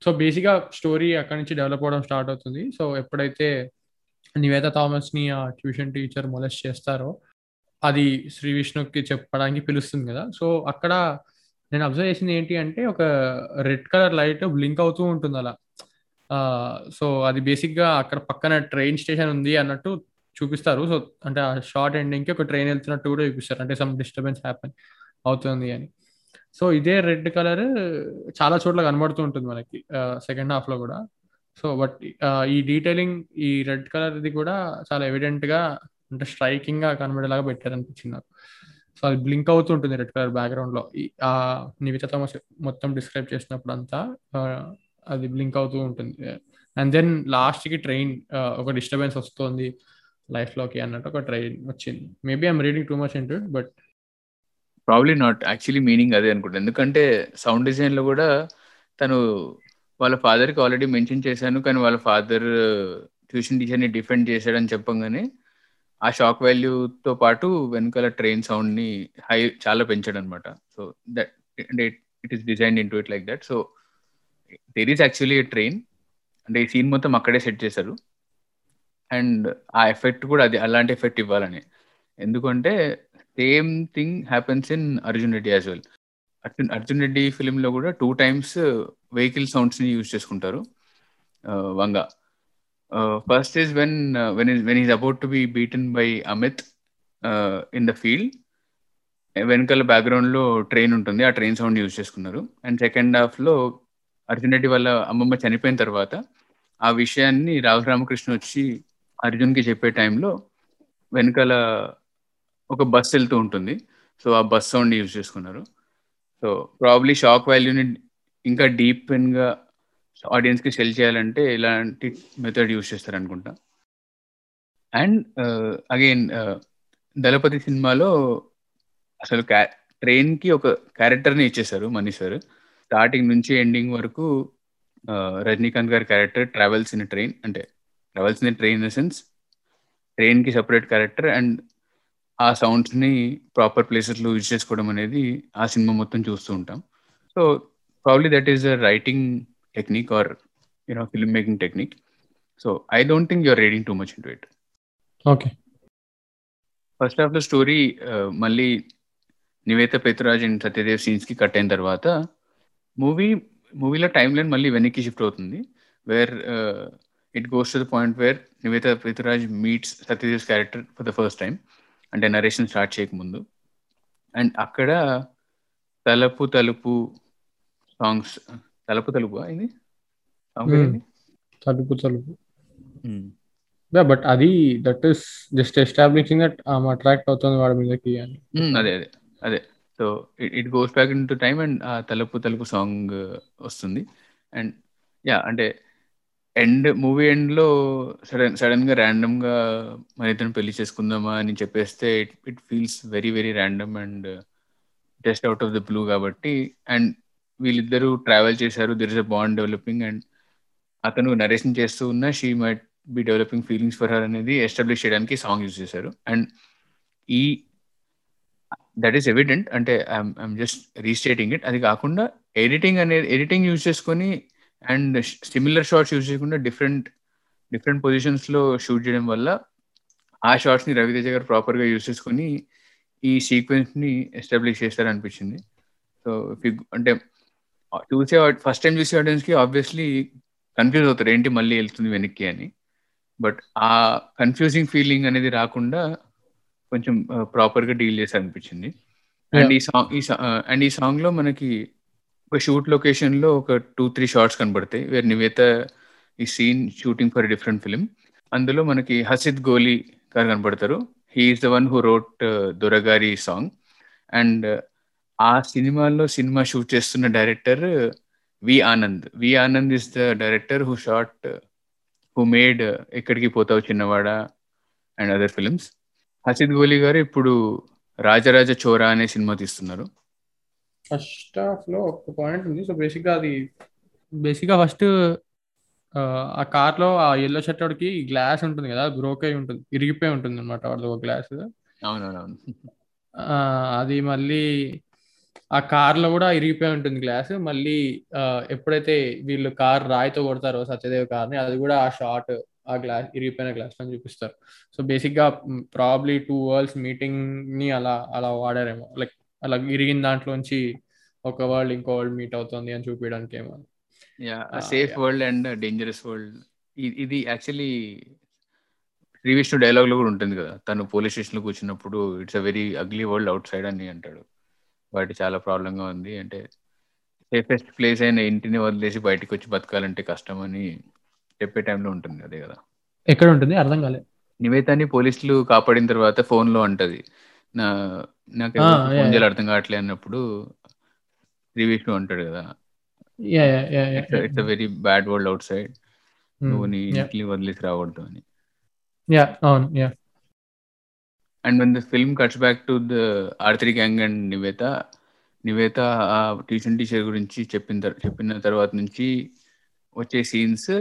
సో బేసిక్గా స్టోరీ అక్కడి నుంచి డెవలప్ అవడం స్టార్ట్ అవుతుంది. సో ఎప్పుడైతే నివేద థామస్ని ఆ ట్యూషన్ టీచర్ మొలెస్ట్ చేస్తారో అది శ్రీ విష్ణుకి చెప్పడానికి పిలుస్తుంది కదా. సో అక్కడ నేను అబ్జర్వ్ చేసింది ఏంటి అంటే ఒక రెడ్ కలర్ లైట్ బ్లింక్ అవుతూ ఉంటుంది అలా. సో అది బేసిక్గా అక్కడ పక్కన ట్రైన్ స్టేషన్ ఉంది అన్నట్టు చూపిస్తారు. సో అంటే ఆ షార్ట్ ఎండింగ్కి ఒక ట్రైన్ వెళ్తున్నట్టు కూడా చూపిస్తారు. అంటే సమ్ డిస్టర్బెన్స్ హ్యాపెన్ అవుతుంది అని. సో ఇదే రెడ్ కలర్ చాలా చోట్ల కనబడుతూ ఉంటుంది మనకి సెకండ్ హాఫ్లో కూడా. సో బట్ ఈ డీటెయిలింగ్ ఈ రెడ్ కలర్ది కూడా చాలా ఎవిడెంట్గా అంటే స్ట్రైకింగ్గా కనబడేలాగా పెట్టారు అనిపించింది నాకు. సో అది బ్లింక్ అవుతుంటుంది రెడ్ కలర్ బ్యాక్గ్రౌండ్లో ఆ నివిత మొత్తం డిస్క్రైబ్ చేసినప్పుడు అంతా అది బ్లింక్ అవుతూ ఉంటుంది. అండ్ దెన్ లాస్ట్కి ట్రైన్ ఒక డిస్టర్బెన్స్ వస్తుంది లైఫ్లోకి అన్నట్టు ఒక ట్రైన్ వచ్చింది. Maybe I'm reading too much into but probably not actually meaning అదే అనుకుంటా. ఎందుకంటే సౌండ్ డిజైన్లో కూడా తను వాళ్ళ ఫాదర్కి ఆల్రెడీ మెన్షన్ చేశాను కానీ వాళ్ళ ఫాదర్ ట్యూషన్ టీచర్ని డిఫెండ్ చేశాడని చెప్పంగానే ఆ షాక్ వాల్యూతో పాటు వెనకాల ట్రైన్ సౌండ్ని హై చాలా పెంచాడు అనమాట సో దట్ అంటే it is design into it like that. So there is actually train. అంటే ఈ సీన్ మొత్తం అక్కడే సెట్ చేశారు. అండ్ ఆ ఎఫెక్ట్ కూడా అది అలాంటి ఎఫెక్ట్ ఇవ్వాలని. ఎందుకంటే same thing happens in Arjun Reddy as well. Arjun Arjun Reddy ఫిలింలో కూడా టూ టైమ్స్ వెహికల్ సౌండ్స్ని యూజ్ చేసుకుంటారు. Vanga. First is when when is when is about to be beaten by Amit in the field వెనకాల బ్యాక్గ్రౌండ్లో train ఉంటుంది. ఆ train sound use చేసుకున్నారు. And second హాఫ్లో అర్జున్ రెడ్డి వాళ్ళ అమ్మమ్మ చనిపోయిన తర్వాత ఆ విషయాన్ని రాహుల్ రామకృష్ణ వచ్చి అర్జున్కి చెప్పే టైంలో వెనకాల ఒక బస్ వెళ్తూ ఉంటుంది. సో ఆ బస్ సౌండ్ యూజ్ చేసుకున్నారు. సో ప్రాబ్లీ షాక్ వాల్యూని ఇంకా డీప్గా ఆడియన్స్కి సెల్ చేయాలంటే ఇలాంటి మెథడ్ యూస్ చేస్తారు అనుకుంటా and again uh, uh, Thalapathi సినిమాలో అసలు క్యా ట్రైన్కి ఒక క్యారెక్టర్ని ఇచ్చేశారు మనీ సార్ స్టార్టింగ్ నుంచి ఎండింగ్ వరకు uh, రజనీకాంత్ గారి క్యారెక్టర్ ట్రావెల్స్ ఇన్ ట్రైన్ అంటే travels in train in the sense ట్రైన్కి సపరేట్ క్యారెక్టర్ అండ్ ఆ సౌండ్స్ని ప్రాపర్ ప్లేసెస్లో యూజ్ చేసుకోవడం అనేది ఆ సినిమా మొత్తం చూస్తూ ఉంటాం. So probably that is writing technique or you know film making technique so I don't think you're reading too much into it okay first హాఫ్లో స్టోరీ మళ్ళీ నివేత పెత్రాజ్ అండ్ సత్యదేవ్ సీన్స్కి కట్ అయిన తర్వాత మూవీ మూవీలో టైం లైన్ మళ్ళీ వెనక్కి షిఫ్ట్ అవుతుంది. Where it goes to the point where Nivetha Pethuraj meets Satyadev character for the first time అంటే నరేషన్ స్టార్ట్ చేయకముందు అండ్ అక్కడ తలుపు తలుపు సాంగ్స్ తలుపు తలుపు ఇది? తలుపు తలుపు. బట్ అది that is just establishing that ఆమె అట్రాక్ట్ అవుతుంది వాడి మీదకి అని. అదే అదే అదే. So it goes back in to time and ఆ తలుపు తలుపు సాంగ్ వస్తుంది. అండ్ యా అంటే ఎండ్ మూవీ ఎండ్లో సడన్ సడన్గా ర్యాండమ్గా మన ఇద్దరు పెళ్ళి చేసుకుందామా అని చెప్పేస్తే it it feels very very random and just out of the blue కాబట్టి అండ్ వీళ్ళిద్దరూ ట్రావెల్ చేశారు. There is a bond developing and అతను నరేషన్ చేస్తూ ఉన్న she might be developing feelings for her అనేది ఎస్టాబ్లిష్ చేయడానికి సాంగ్ యూజ్ చేశారు. And ఈ దట్ ఈస్ ఎవిడెంట్ అంటే ఐఎమ్ జస్ట్ రీస్టేటింగ్ ఇట్ అది కాకుండా ఎడిటింగ్ అనేది ఎడిటింగ్ యూజ్ చేసుకొని అండ్ సిమిలర్ షార్ట్స్ యూజ్ చేయకుండా డిఫరెంట్ డిఫరెంట్ పొజిషన్స్లో షూట్ చేయడం వల్ల ఆ షార్ట్స్ని రవితేజ గారు ప్రాపర్గా యూజ్ చేసుకొని ఈ సీక్వెన్స్ని ఎస్టాబ్లిష్ చేస్తారు అనిపించింది సో అంటే చూసే ఫస్ట్ టైం చూసే ఆడియన్స్కి ఆబ్వియస్లీ కన్ఫ్యూజ్ అవుతారు ఏంటి మళ్ళీ వెళ్తుంది వెనక్కి అని. బట్ ఆ కన్ఫ్యూజింగ్ ఫీలింగ్ అనేది రాకుండా కొంచెం ప్రాపర్గా డీల్ చేసి అనిపించింది. అండ్ ఈ సాంగ్ ఈ అండ్ ఈ సాంగ్లో మనకి ఒక షూట్ లొకేషన్లో ఒక టూ త్రీ షార్ట్స్ కనబడతాయి వేర్ నివేత ఈ scene shooting for different film అందులో మనకి హసిద్ గోలీ గారు కనబడతారు. He's the one who wrote దొరగారి song and ఆ సినిమాలో సినిమా షూట్ చేస్తున్న director V Anand. V Anand is the director who shot who made ఎక్కడికి పోతావు Chinnavada and other films Hasith Goli garu ఇప్పుడు రాజరాజ చోరా అనే సినిమా తీస్తున్నారు. ఫస్ట్ హాఫ్లో ఒక పాయింట్ ఉంది. సో బేసిక్గా అది బేసిక్గా ఫస్ట్ ఆ కార్లో ఆ ఎల్లో షర్ట్ వాడికి గ్లాస్ ఉంటుంది కదా బ్రోక్ అయి ఉంటుంది ఇరిగిపోయి ఉంటుంది అనమాట వాడిది ఒక గ్లాస్. అవునవునవును. అది మళ్ళీ ఆ కార్లో కూడా ఇరిగిపోయి ఉంటుంది గ్లాస్. మళ్ళీ ఎప్పుడైతే వీళ్ళు కార్ రాయితో కొడతారో సత్యదేవ్ కార్ని అది కూడా ఆ షార్ట్ ఆ గ్లాస్ ఇరిగిపోయిన గ్లాస్ అని చూపిస్తారు. సో బేసిక్గా ప్రాబ్లీ టూ వరల్డ్స్ మీటింగ్ని అలా అలా వాడారేమో. లైక్ అలా ఇరిగిన దాంట్లోంచి ఒక వరల్డ్ ఇంకో వరల్డ్ మీట్ అవుతుంది అని చూపించడానికి ఏమో safe world and dangerous world. ఇది యాక్చువల్లీ శ్రీ విష్ణు డైలాగ్లో కూడా ఉంటుంది కదా. తను పోలీస్ స్టేషన్లో కూర్చున్నప్పుడు it's a very ugly world outside అని అంటాడు. వాటి చాలా ప్రాబ్లంగా ఉంది. అంటే సేఫెస్ట్ ప్లేస్ అయిన ఇంటిని వదిలేసి బయటకు వచ్చి బతకాలంటే కష్టం అని చెప్పే టైంలో ఉంటుంది. అదే కదా. ఎక్కడ ఉంటుంది? అర్థం కాలేదు నివేతాన్ని పోలీసులు కాపాడిన తర్వాత ఫోన్లో అంటది. నా నాకు ఫోన్ చేయాలి అర్థం కావట్లే అన్నప్పుడు శ్రీ విష్ణు అంటాడు కదా. It's very bad world outside నువ్వు నీ ఇంటిని వదిలేసి రావద్దు అని. యా అవును yeah. And when the film cuts back to the R three gang and Nivetha Nivetha ఆ ట్యూషన్ టీచర్ గురించి చెప్పిన చెప్పిన తర్వాత నుంచి వచ్చే సీన్స్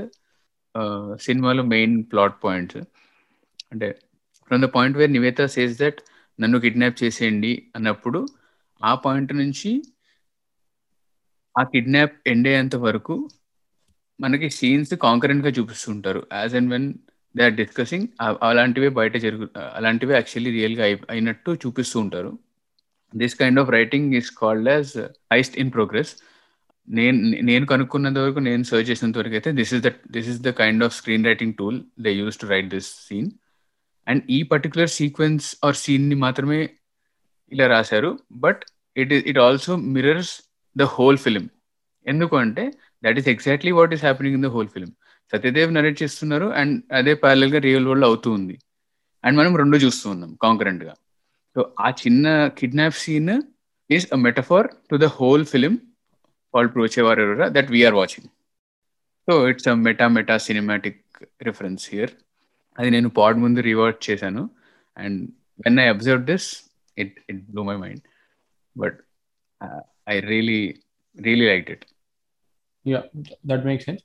సినిమాలో మెయిన్ ప్లాట్ పాయింట్స్ అంటే from the point where Nivetha says that నన్ను కిడ్నాప్ చేసేయండి అన్నప్పుడు ఆ పాయింట్ నుంచి ఆ కిడ్నాప్ ఎండ్ అయ్యేంత వరకు మనకి సీన్స్ కాంకరెంట్గా చూపిస్తుంటారు. As and when they are discussing అలాంటివే బయట జరుగు అలాంటివే యాక్చువల్లీ రియల్గా అయి అయినట్టు చూపిస్తూ ఉంటారు. This kind of writing is called as heist in progress నేను నేను కనుక్కున్నంత వరకు నేను సర్చ్ చేసినంత వరకు అయితే this is the this is the kind of screen writing tool they use to write this scene and ఈ పర్టికులర్ సీక్వెన్స్ ఆర్ సీన్ని మాత్రమే ఇలా రాశారు. But it it also mirrors the whole film ఎందుకు అంటే that is exactly what is happening in the whole film Satyadev narrate చేస్తున్నారు and అదే ప్యారల్గా రియల్ వరల్డ్ అవుతూ ఉంది. అండ్ మనం రెండు చూస్తూ ఉన్నాం కాంకరెంట్గా. సో ఆ చిన్న kidnap scene is a metaphor to the whole film వాళ్ళు prove చేవారు that we're watching so it's a meta meta cinematic reference here అది నేను పాడ్ ముందు రివర్ట్ చేశాను. And when I observe this it it blew my mind but I really really like it yeah that make sense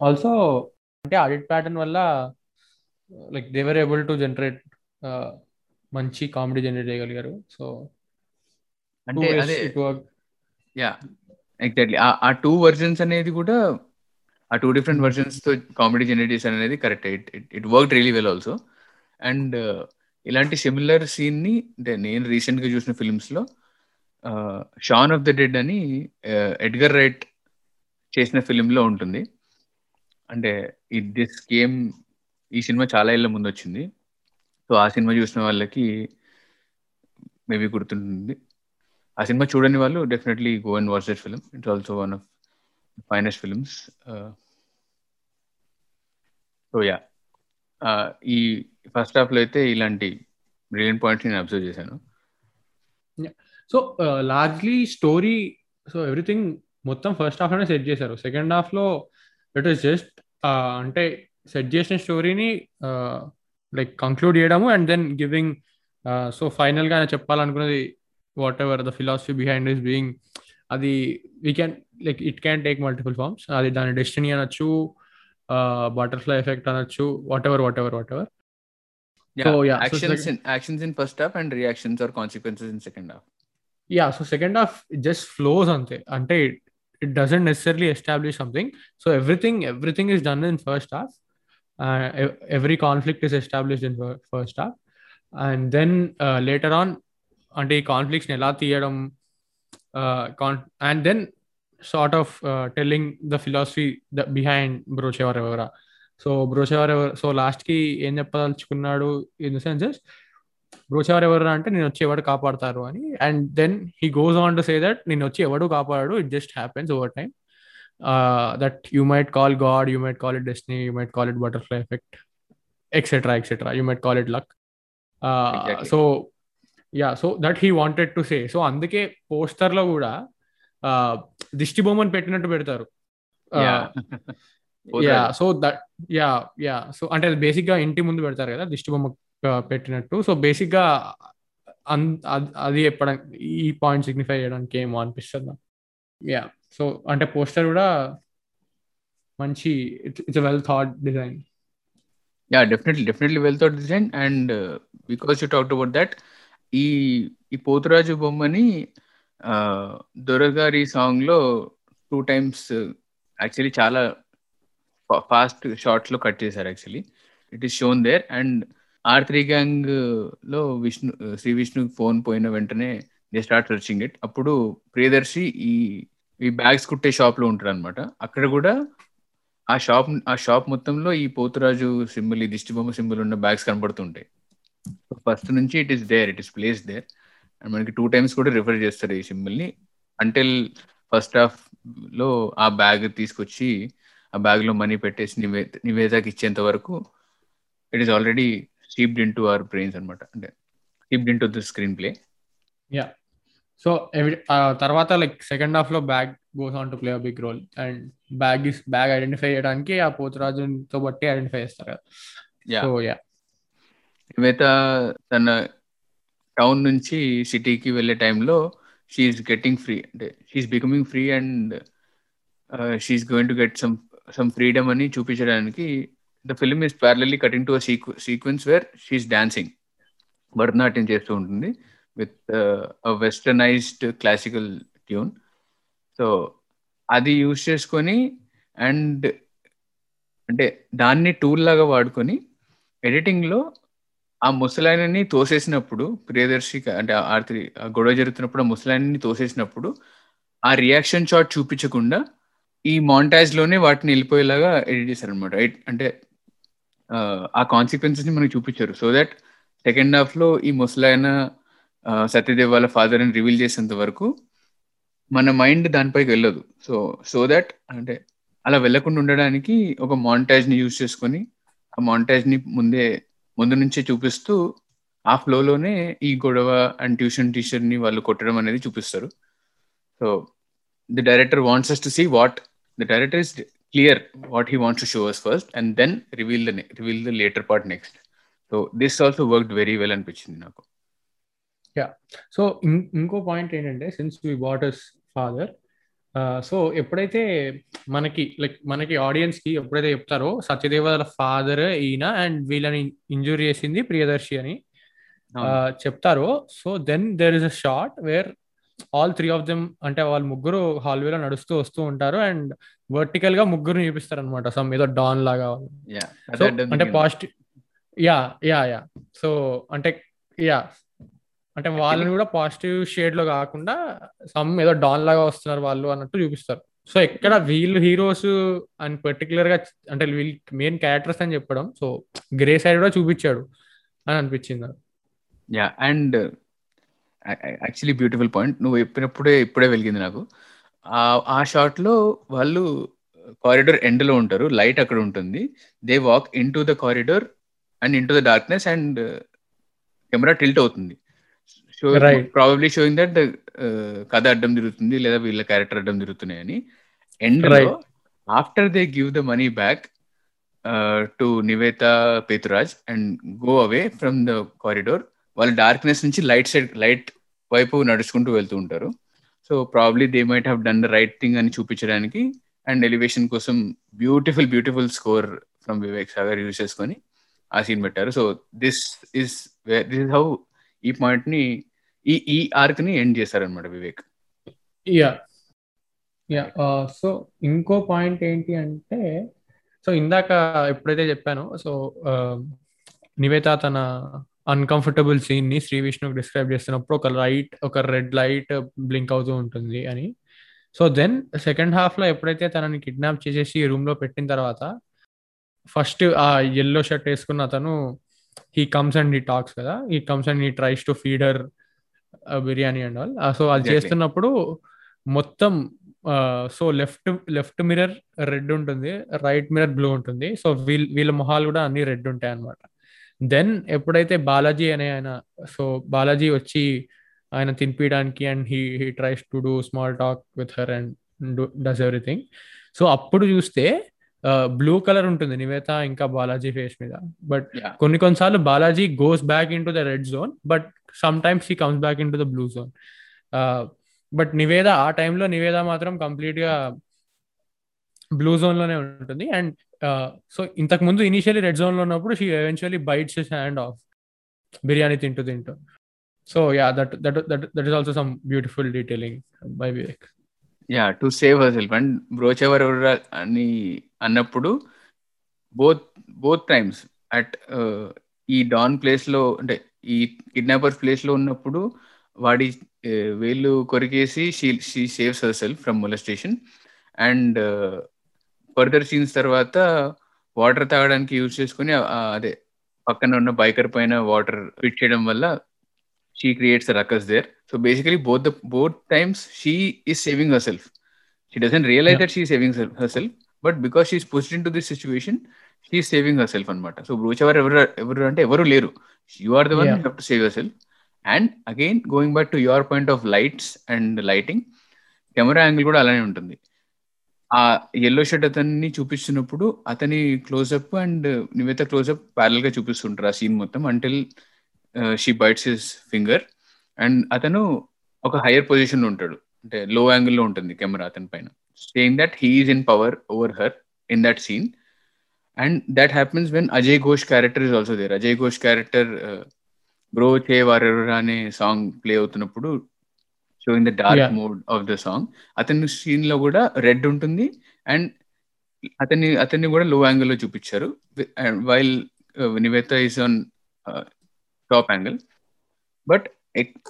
also అంటే audit pattern వల్ల like they were able to generate మంచి comedy generate చేయగలిగారు. So అంటే అదే yeah exactly ఆ two versions అనేది కూడా ఆ టూ డిఫరెంట్ వర్జన్స్తో కామెడీ జనరేట్ చేశాను అనేది correct it it work really well also and ఇలాంటి సిమిలర్ సీన్ని అంటే నేను రీసెంట్గా చూసిన ఫిల్మ్స్లో షాన్ ఆఫ్ ద డెడ్ అని ఎడ్గర్ రైట్ చేసిన ఫిలిం లో ఉంటుంది. అంటే ఈ దిస్ గేమ్ ఈ సినిమా చాలా ఏళ్ళ ముందు వచ్చింది. సో ఆ సినిమా చూసిన వాళ్ళకి మేబీ గుర్తుంటుంది. ఆ సినిమా చూడని వాళ్ళు definitely go and watch that film it's also one of finest films so yeah ఈ ఫస్ట్ హాఫ్లో అయితే ఇలాంటి బ్రిలియన్ పాయింట్స్ నేను అబ్జర్వ్ చేశాను. So largely story so everything మొత్తం ఫస్ట్ హాఫ్లోనే సెట్ చేశారు. సెకండ్ హాఫ్లో ఇట్ ఈస్ జస్ట్ అంటే సెట్ చేసిన స్టోరీని లైక్ కంక్లూడ్ చేయడము అండ్ దెన్ గివింగ్ సో ఫైనల్గా చెప్పాలనుకున్నది whatever the philosophy behind is being అది we can like it can take multiple forms అది దాని డెస్టినీ అనొచ్చు బటర్ఫ్లై ఎఫెక్ట్ అనొచ్చు whatever whatever whatever so yeah actions in actions in first half and reactions or consequences in second half yeah so second half just flows అంతే. అంటే it doesn't necessarily establish something so everything everything is done in first half every conflict is established in first half and then later on అంటే ఈ కాన్ఫ్లిక్ట్స్ని ఎలా తీయడం and then sort of telling the philosophy the behind Brochevarevarura so Brochevarevarura ఎవరు so లాస్ట్కి ఏం చెప్పదలుచుకున్నాడు in the senses బ్రోచెవర్ ఎవరు అంటే నేను వచ్చి ఎవడు కాపాడతారు? అని. And then he goes on to say that నేను వచ్చి ఎవడు కాపాడు it just happens over time that you might call God you might call it destiny you might call it butterfly effect etcetera etcetera you might call it luck so yeah so that he wanted to say so అందుకే పోస్టర్లో కూడా దిష్టి బొమ్మని పెట్టినట్టు పెడతారు. Yeah so that yeah yeah so అంటే బేసిక్గా ఇంటి ముందు పెడతారు కదా దిష్టి బొమ్మ పెట్టినట్టు. సో బేసిక్గా అది చెప్పడానికి ఈ పాయింట్ సిగ్నిఫై చేయడానికి ఏమో అనిపిస్తుంది యా సో అంటే పోస్టర్ కూడా మంచి it's well thought design. Yeah definitely definitely well thought design and because you talk about that ఈ ఈ పోతురాజు బొమ్మని దొరగారి సాంగ్లో టూ టైమ్స్ యాక్చువల్లీ చాలా ఫాస్ట్ షార్ట్స్లో కట్ చేశారు actually it is shown there and R three గ్యాంగ్లో విష్ణు శ్రీ విష్ణు ఫోన్ పోయిన వెంటనే దే స్టార్ట్ సర్చింగ్ ఇట్ అప్పుడు ప్రియదర్శి ఈ ఈ బ్యాగ్స్ కుట్టే షాప్లో ఉంటారు అనమాట అక్కడ కూడా ఆ షాప్ ఆ షాప్ మొత్తంలో ఈ పోతురాజు సింబల్ ఈ దిష్టిబొమ్మ సింబల్ ఉన్న బ్యాగ్స్ కనబడుతుంటాయి. ఫస్ట్ నుంచి it is there it is place there and మనకి టూ టైమ్స్ కూడా రిఫర్ చేస్తారు ఈ సింబల్ని అంటిల్ ఫస్ట్ హాఫ్లో ఆ బ్యాగ్ తీసుకొచ్చి ఆ బ్యాగ్లో మనీ పెట్టేసి నివే నివేదాకి ఇచ్చేంత వరకు it is already steeped in to our brains అనమాట అంటే steeped in to the screen play yeah so తర్వాత లైక్ సెకండ్ హాఫ్లో bag goes on to play big role and bag is bag identify చేయడానికి ఆ పోతురాజుతో బట్టి ఐడెంటిఫై చేస్తారు కదా. So yeah మిగతా తన టౌన్ నుంచి సిటీకి వెళ్ళే టైంలో షీఈస్ గెట్టింగ్ ఫ్రీ అంటే she's becoming free and she's going to get some some freedom అని చూపించడానికి the film is parallelly cutting to sequence where she's dancing Bharatanatyam చేస్తూ ఉంటుంది with westernized classical tune so అది యూజ్ చేసుకొని and అంటే దాన్ని tool లాగా వాడుకొని ఎడిటింగ్లో ఆ ముసలాయనని తోసేసినప్పుడు ప్రియదర్శి అంటే ఆర్తి గొడవ జరుగుతున్నప్పుడు ఆ ముసలాయనని తోసేసినప్పుడు ఆ రియాక్షన్ షాట్ చూపించకుండా ఈ మాంటాజ్లోనే వాటిని వెళ్ళిపోయేలాగా ఎడిట్ చేశారు అనమాట అంటే ఆ కాన్సిక్వెన్సెస్ని మనకి చూపించారు. సో దట్ సెకండ్ హాఫ్లో ఈ ముసలాయన సత్యదేవ్ వాళ్ళ ఫాదర్ అని రివీల్ చేసేంత వరకు మన మైండ్ దానిపైకి వెళ్ళదు. సో సో దట్ అంటే అలా వెళ్ళకుండా ఉండడానికి ఒక మాంటేజ్ని యూజ్ చేసుకొని ఆ మాంటేజ్ని ముందే ముందు నుంచే చూపిస్తూ ఆ ఫ్లోలోనే ఈ గొడవ అండ్ ట్యూషన్ టీచర్ని వాళ్ళు కొట్టడం అనేది చూపిస్తారు. So the director wants us to see what the director is clear what he wants to show us first and then reveal the reveal the later part next so this also work very well అనిపించింది నాకు. Yeah so ఇంకో point ఏంటంటే since we what is father so ఎప్పుడైతే మనకి like మనకి ఆడియన్స్కి ఎప్పుడైతే చెప్తారో సత్యదేవ వాళ్ళ ఫాదర్ ఈయన అండ్ వీళ్ళని ఇంజూరీ చేసింది ప్రియదర్శి అని చెప్తారో so then there is a shot where all three of them అంటే వాళ్ళు ముగ్గురు హాల్వేలో నడుస్తూ వస్తూ ఉంటారు. అండ్ వర్టికల్గా ముగ్గురు చూపిస్తారు అనమాట సమ్ ఏదో డాన్ లాగా అంటే positive yeah yeah yeah so అంటే యా అంటే వాళ్ళని కూడా పాజిటివ్ షేడ్లో కాకుండా సమ్ ఏదో డాన్ లాగా వస్తున్నారు వాళ్ళు అన్నట్టు చూపిస్తారు. సో ఎక్కడ వీళ్ళు హీరోస్ అండ్ పర్టికులర్గా అంటే వీళ్ళు మెయిన్ క్యారెక్టర్స్ అని చెప్పడం సో గ్రే సైడ్ కూడా చూపించాడు అని అనిపించింది yeah and actually beautiful point నువ్వు చెప్పినప్పుడే ఇప్పుడే వెలిగింది నాకు. ఆ షార్ట్లో వాళ్ళు కారిడోర్ ఎండ్లో ఉంటారు. లైట్ అక్కడ ఉంటుంది. They walk into the corridor and into the darkness and camera tilt అవుతుంది షో ప్రాబబ్లీ షోయింగ్ దట్ కథ అడ్డం తిరుగుతుంది లేదా వీళ్ళ క్యారెక్టర్ అడ్డం తిరుగుతున్నాయని. ఎండ్లో after they give the money back to Nivetha Pethuraj and go away from the corridor వాళ్ళు డార్క్నెస్ నుంచి లైట్ సైడ్ లైట్ వైపు నడుచుకుంటూ వెళ్తూ ఉంటారు. So probably they might have done the right thing అని చూపించడానికి అండ్ ఎలివేషన్ కోసం beautiful beautiful score from Vivek Sagar use చేసుకొని ఆ సీన్ పెట్టారు. So this is this is how ఈ పాయింట్ని ఈ ఈ ఆర్క్ని ఎండ్ చేశారనమాట వివేక్ యా యా సో ఇంకో పాయింట్ ఏంటి అంటే సో ఇందాక ఎప్పుడైతే చెప్పానో సో uh, నివేత తన అన్కంఫర్టబుల్ సీన్ని శ్రీ విష్ణుకి డిస్క్రైబ్ చేస్తున్నప్పుడు ఒక లైట్ ఒక రెడ్ లైట్ బ్లింక్ అవుతూ ఉంటుంది అని. సో దెన్ సెకండ్ హాఫ్లో ఎప్పుడైతే తనని కిడ్నాప్ చేసేసి రూమ్లో పెట్టిన తర్వాత ఫస్ట్ ఆ ఎల్లో షర్ట్ వేసుకున్న అతను he comes and he talks కదా. He comes and he tries to feed her biryani and all so అది చేస్తున్నప్పుడు మొత్తం so left left mirror red ఉంటుంది రైట్ మిరర్ బ్లూ ఉంటుంది. సో వీళ్ళ వీళ్ళ మొహాలు కూడా అన్ని రెడ్ ఉంటాయి అనమాట దెన్ ఎప్పుడైతే బాలాజీ అనే ఆయన సో బాలాజీ వచ్చి ఆయన తినిపించడానికి and he he tries to do small talk with her and does everything so అప్పుడు చూస్తే బ్లూ కలర్ ఉంటుంది నివేత ఇంకా బాలాజీ ఫేస్ మీద. బట్ కొన్ని కొన్నిసార్లు Balaji goes back in to the red zone but sometimes he comes back in to the blue zone but Niveda ఆ టైంలో నివేద మాత్రం కంప్లీట్గా బ్లూ జోన్లోనే ఉంటుంది. అండ్ సో ఇంతకు ముందు ఇనిషియలీ రెడ్ జోన్లో ఉన్నప్పుడు she eventually bites hand off. Biryani తింటూ తింటూ. So yeah that that that that is also some beautiful detailing by Vivek. Yeah to save herself and Brochevar అని అన్నప్పుడు బోత్ బోత్ టైమ్స్ అట్ ఈ don ప్లేస్లో అంటే ఈ కిడ్నాపర్ ప్లేస్లో ఉన్నప్పుడు వాడి వేళ్ళు కొరికేసి she she saves herself from molestation. And further scenes తర్వాత వాటర్ తాగడానికి యూజ్ చేసుకుని అదే పక్కన ఉన్న బైకర్ పైన వాటర్ ఫిట్ చేయడం వల్ల she creates ruckus there. So basically both the both times she is saving herself she doesn't realize that she saving herself but because pushed into this situation she saving herself అనమాట so బ్రూచ్ ఎవరు ఎవరు అంటే ఎవరు లేరు. You are the one to save yourself. And again going back to your point of lights and lighting camera angle కూడా అలానే ఉంటుంది. ఆ ఎల్లో షర్ట్ అతన్ని చూపిస్తున్నప్పుడు అతని క్లోజ్అప్ అండ్ నివేత క్లోజ్అప్ ప్యారల్గా చూపిస్తుంటారు ఆ సీన్ మొత్తం until she bites his finger and అతను ఒక హైయర్ పొజిషన్లో ఉంటాడు. అంటే లో యాంగిల్లో ఉంటుంది కెమెరా అతని పైన. Saying that he's in power over her in that scene and that happens when Ajay Ghosh character is also there Ajay Ghosh character Brochevarevarura అనే సాంగ్ ప్లే అవుతున్నప్పుడు showing the dark mode of the song అతని సీన్లో కూడా red ఉంటుంది and అతన్ని అతన్ని కూడా లో యాంగిల్లో చూపించారు. While Nivetha is on top angle but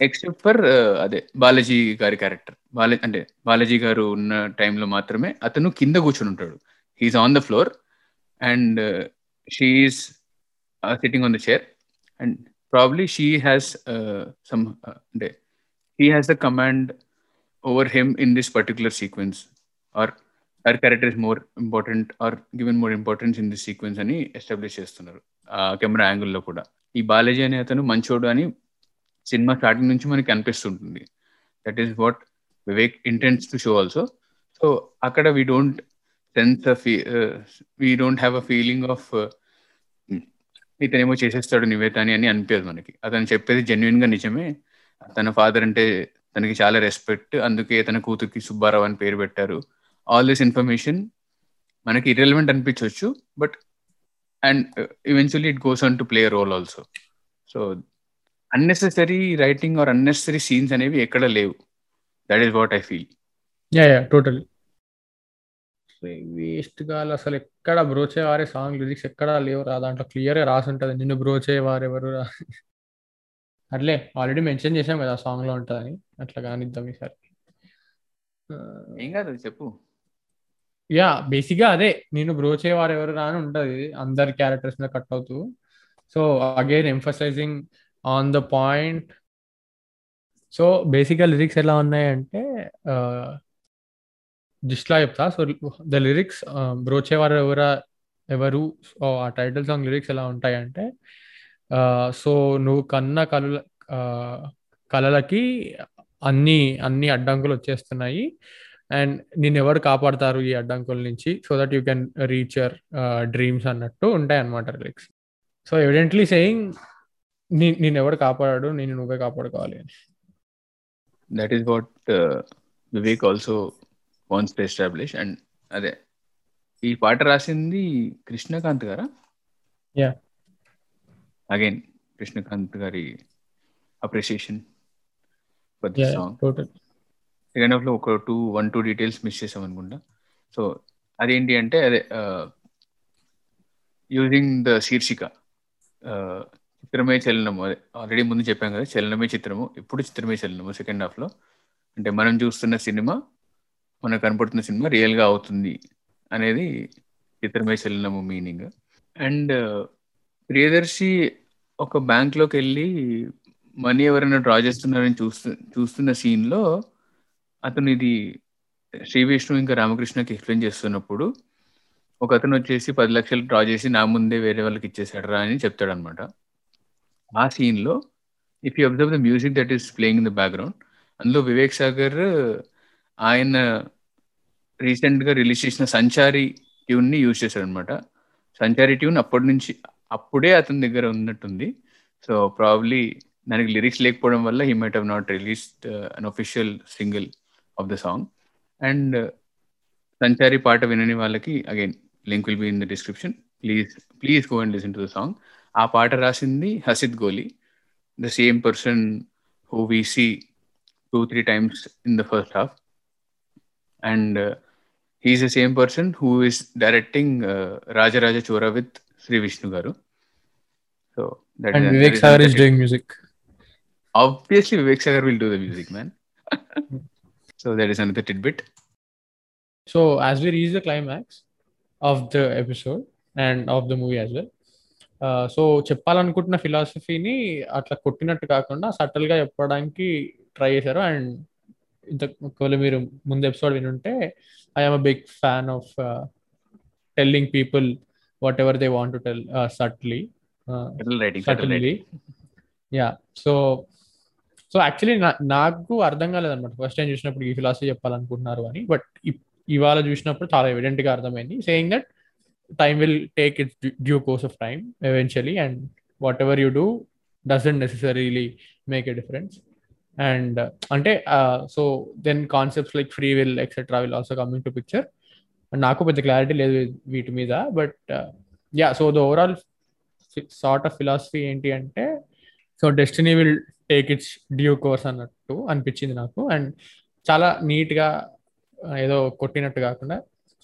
except for అదే బాలాజీ గారి క్యారెక్టర్ బాలా అంటే బాలాజీ గారు ఉన్న టైంలో మాత్రమే అతను కింద కూర్చొని ఉంటాడు. He's on the floor and she's sitting on the chair and probably she has some అంటే he has the command over him in this particular sequence. Or her character is more important or given more importance in this sequence అని establish చేస్తున్నారు ఆ camera యాంగిల్లో కూడా. ఈ బాలాజీ అనే అతను మంచోడు అని సినిమా స్టార్టింగ్ నుంచి మనకి అనిపిస్తుంటుంది. That is what Vivek intends to show also so అక్కడ we don't sense we don't have a feeling of ఇతనేమో చేసేస్తాడు నివేత అని అని అనిపించదు మనకి. అతను చెప్పేది జెన్యున్గా నిజమే. తన ఫాదర్ అంటే తనకి చాలా రెస్పెక్ట్ అందుకే తన కూతురికి సుబ్బారావు అని పేరు పెట్టారు. ఆల్ దిస్ ఇన్ఫర్మేషన్ మనకి ఇర్రెలవెంట్ అనిపించవచ్చు but and eventually it goes on to play role also so unnecessary writing or unnecessary scenes అనేవి ఎక్కడ లేవు. That is what I feel yeah yeah totally వేస్ట్గా అసలు ఎక్కడ బ్రోచే వారే సాంగ్ లిరిక్స్ ఎక్కడ లేవు రా దాంట్లో క్లియర్గా రాసి ఉంటది నిన్ను బ్రోచే వారెవరు రా అట్లే ఆల్రెడీ మెన్షన్ చేసాం కదా సాంగ్లో ఉంటుందని అట్లా కానిద్దాం ఈసారి. ఏం కాదు చెప్పు. యా బేసిక్గా అదే. నేను బ్రోచే వారెవరు రా అని ఉంటది అందరి క్యారెక్టర్స్ మీద కట్ అవుతూ. So again emphasising on the point so బేసిక్గా లిరిక్స్ ఎలా ఉన్నాయంటే జిస్ట్లా చెప్తా. సో ద లిరిక్స్ బ్రోచేవారు ఎవరా ఎవరు ఆ టైటిల్ సాంగ్ లిరిక్స్ ఎలా ఉంటాయంటే సో నువ్వు కన్న కళల కళలకి అన్ని అన్ని అడ్డంకులు వచ్చేస్తున్నాయి. అండ్ నేను ఎవరు కాపాడతారు ఈ అడ్డంకుల నుంచి? So that you can reach your dreams అన్నట్టు ఉంటాయి అన్నమాట లిరిక్స్ సో ఎవిడెంట్లీ సేయింగ్ నేను ఎవరు కాపాడాడు నేను నువ్వే కాపాడుకోవాలి అని. That is what Vivek also wants to establish and అదే ఈ పాట రాసింది కృష్ణకాంత్ గారా? యా అగైన్ కృష్ణకాంత్ గారి appreciation for the song second హాఫ్లో ఒక two one two details miss చేసాం అనుకుంటా. సో అదేంటి అంటే అదే యూజింగ్ ద శీర్షిక చిత్రమే చలనము. అదే ఆల్రెడీ ముందు చెప్పాం కదా చలనమే చిత్రము. ఇప్పుడు చిత్రమే చలనము సెకండ్ హాఫ్లో. అంటే మనం చూస్తున్న సినిమా మనకు కనపడుతున్న సినిమా రియల్గా అవుతుంది అనేది చిత్రమే చలనము మీనింగ్ అండ్ ప్రియదర్శి ఒక బ్యాంక్లోకి వెళ్ళి మనీ ఎవరైనా డ్రా చేస్తున్నారని చూస్తు చూస్తున్న సీన్లో అతను ఇది శ్రీ విష్ణు ఇంకా రామకృష్ణకి ఎక్స్ప్లెయిన్ చేస్తున్నప్పుడు ఒక అతను వచ్చేసి పది లక్షలు డ్రా చేసి నా ముందే వేరే వాళ్ళకి ఇచ్చేసాడు రా అని చెప్తాడు అనమాట ఆ సీన్లో if you observe the music that is playing in the background అందులో వివేక్ సాగర్ ఆయన రీసెంట్గా రిలీజ్ చేసిన సంచారి ట్యూన్ని యూజ్ చేశాడు అనమాట సంచారి ట్యూన్ అప్పటి నుంచి అప్పుడే అతని దగ్గర ఉన్నట్టుంది. సో ప్రాబ్లీ దానికి లిరిక్స్ లేకపోవడం వల్ల he might have not released an official single of the song and Sanchari పాట వినని వాళ్ళకి again link will be in the description please please go and listen to the song ఆ పాట రాసింది Hasith Goli the same person who we see two three times in the first half and he's the same person who is directing Raja Raja Chora with Sri Vishnu garu so that Vivek Sagar is doing music obviously Vivek Sagar will do the music, man. so that is another tidbit. So as we reach the climax of the episode and of the movie as well. So చెప్పాలనుకుంటున్న ఫిలాసఫీని అట్లా కొట్టినట్టు కాకుండా సటిల్గా చెప్పడానికి try చేశారు and ఇంత ఒకవేళ మీరు ముందు episode వినుంటే I'm a big fan of telling people whatever they want to tell subtly yeah so so actually నాకు అర్థం కాలేదన్నమాట. ఫస్ట్ టైం చూసినప్పుడు ఈ ఫిలాసఫీ చెప్పాలనుకుంటున్నారు అని బట్ ఇవాళ చూసినప్పుడు చాలా ఎవిడెంట్గా అర్థమైంది. Saying that time will take its due course of time eventually and whatever you do doesn't necessarily make a difference and అంటే so then concepts like free will etcetera will also coming to picture నాకు పెద్ద clarity లేదు వీటి మీద but yeah so the overall sort of philosophy ఏంటి అంటే so destiny will take its due course అన్నట్టు అనిపించింది నాకు. అండ్ చాలా నీట్గా ఏదో కొట్టినట్టు కాకుండా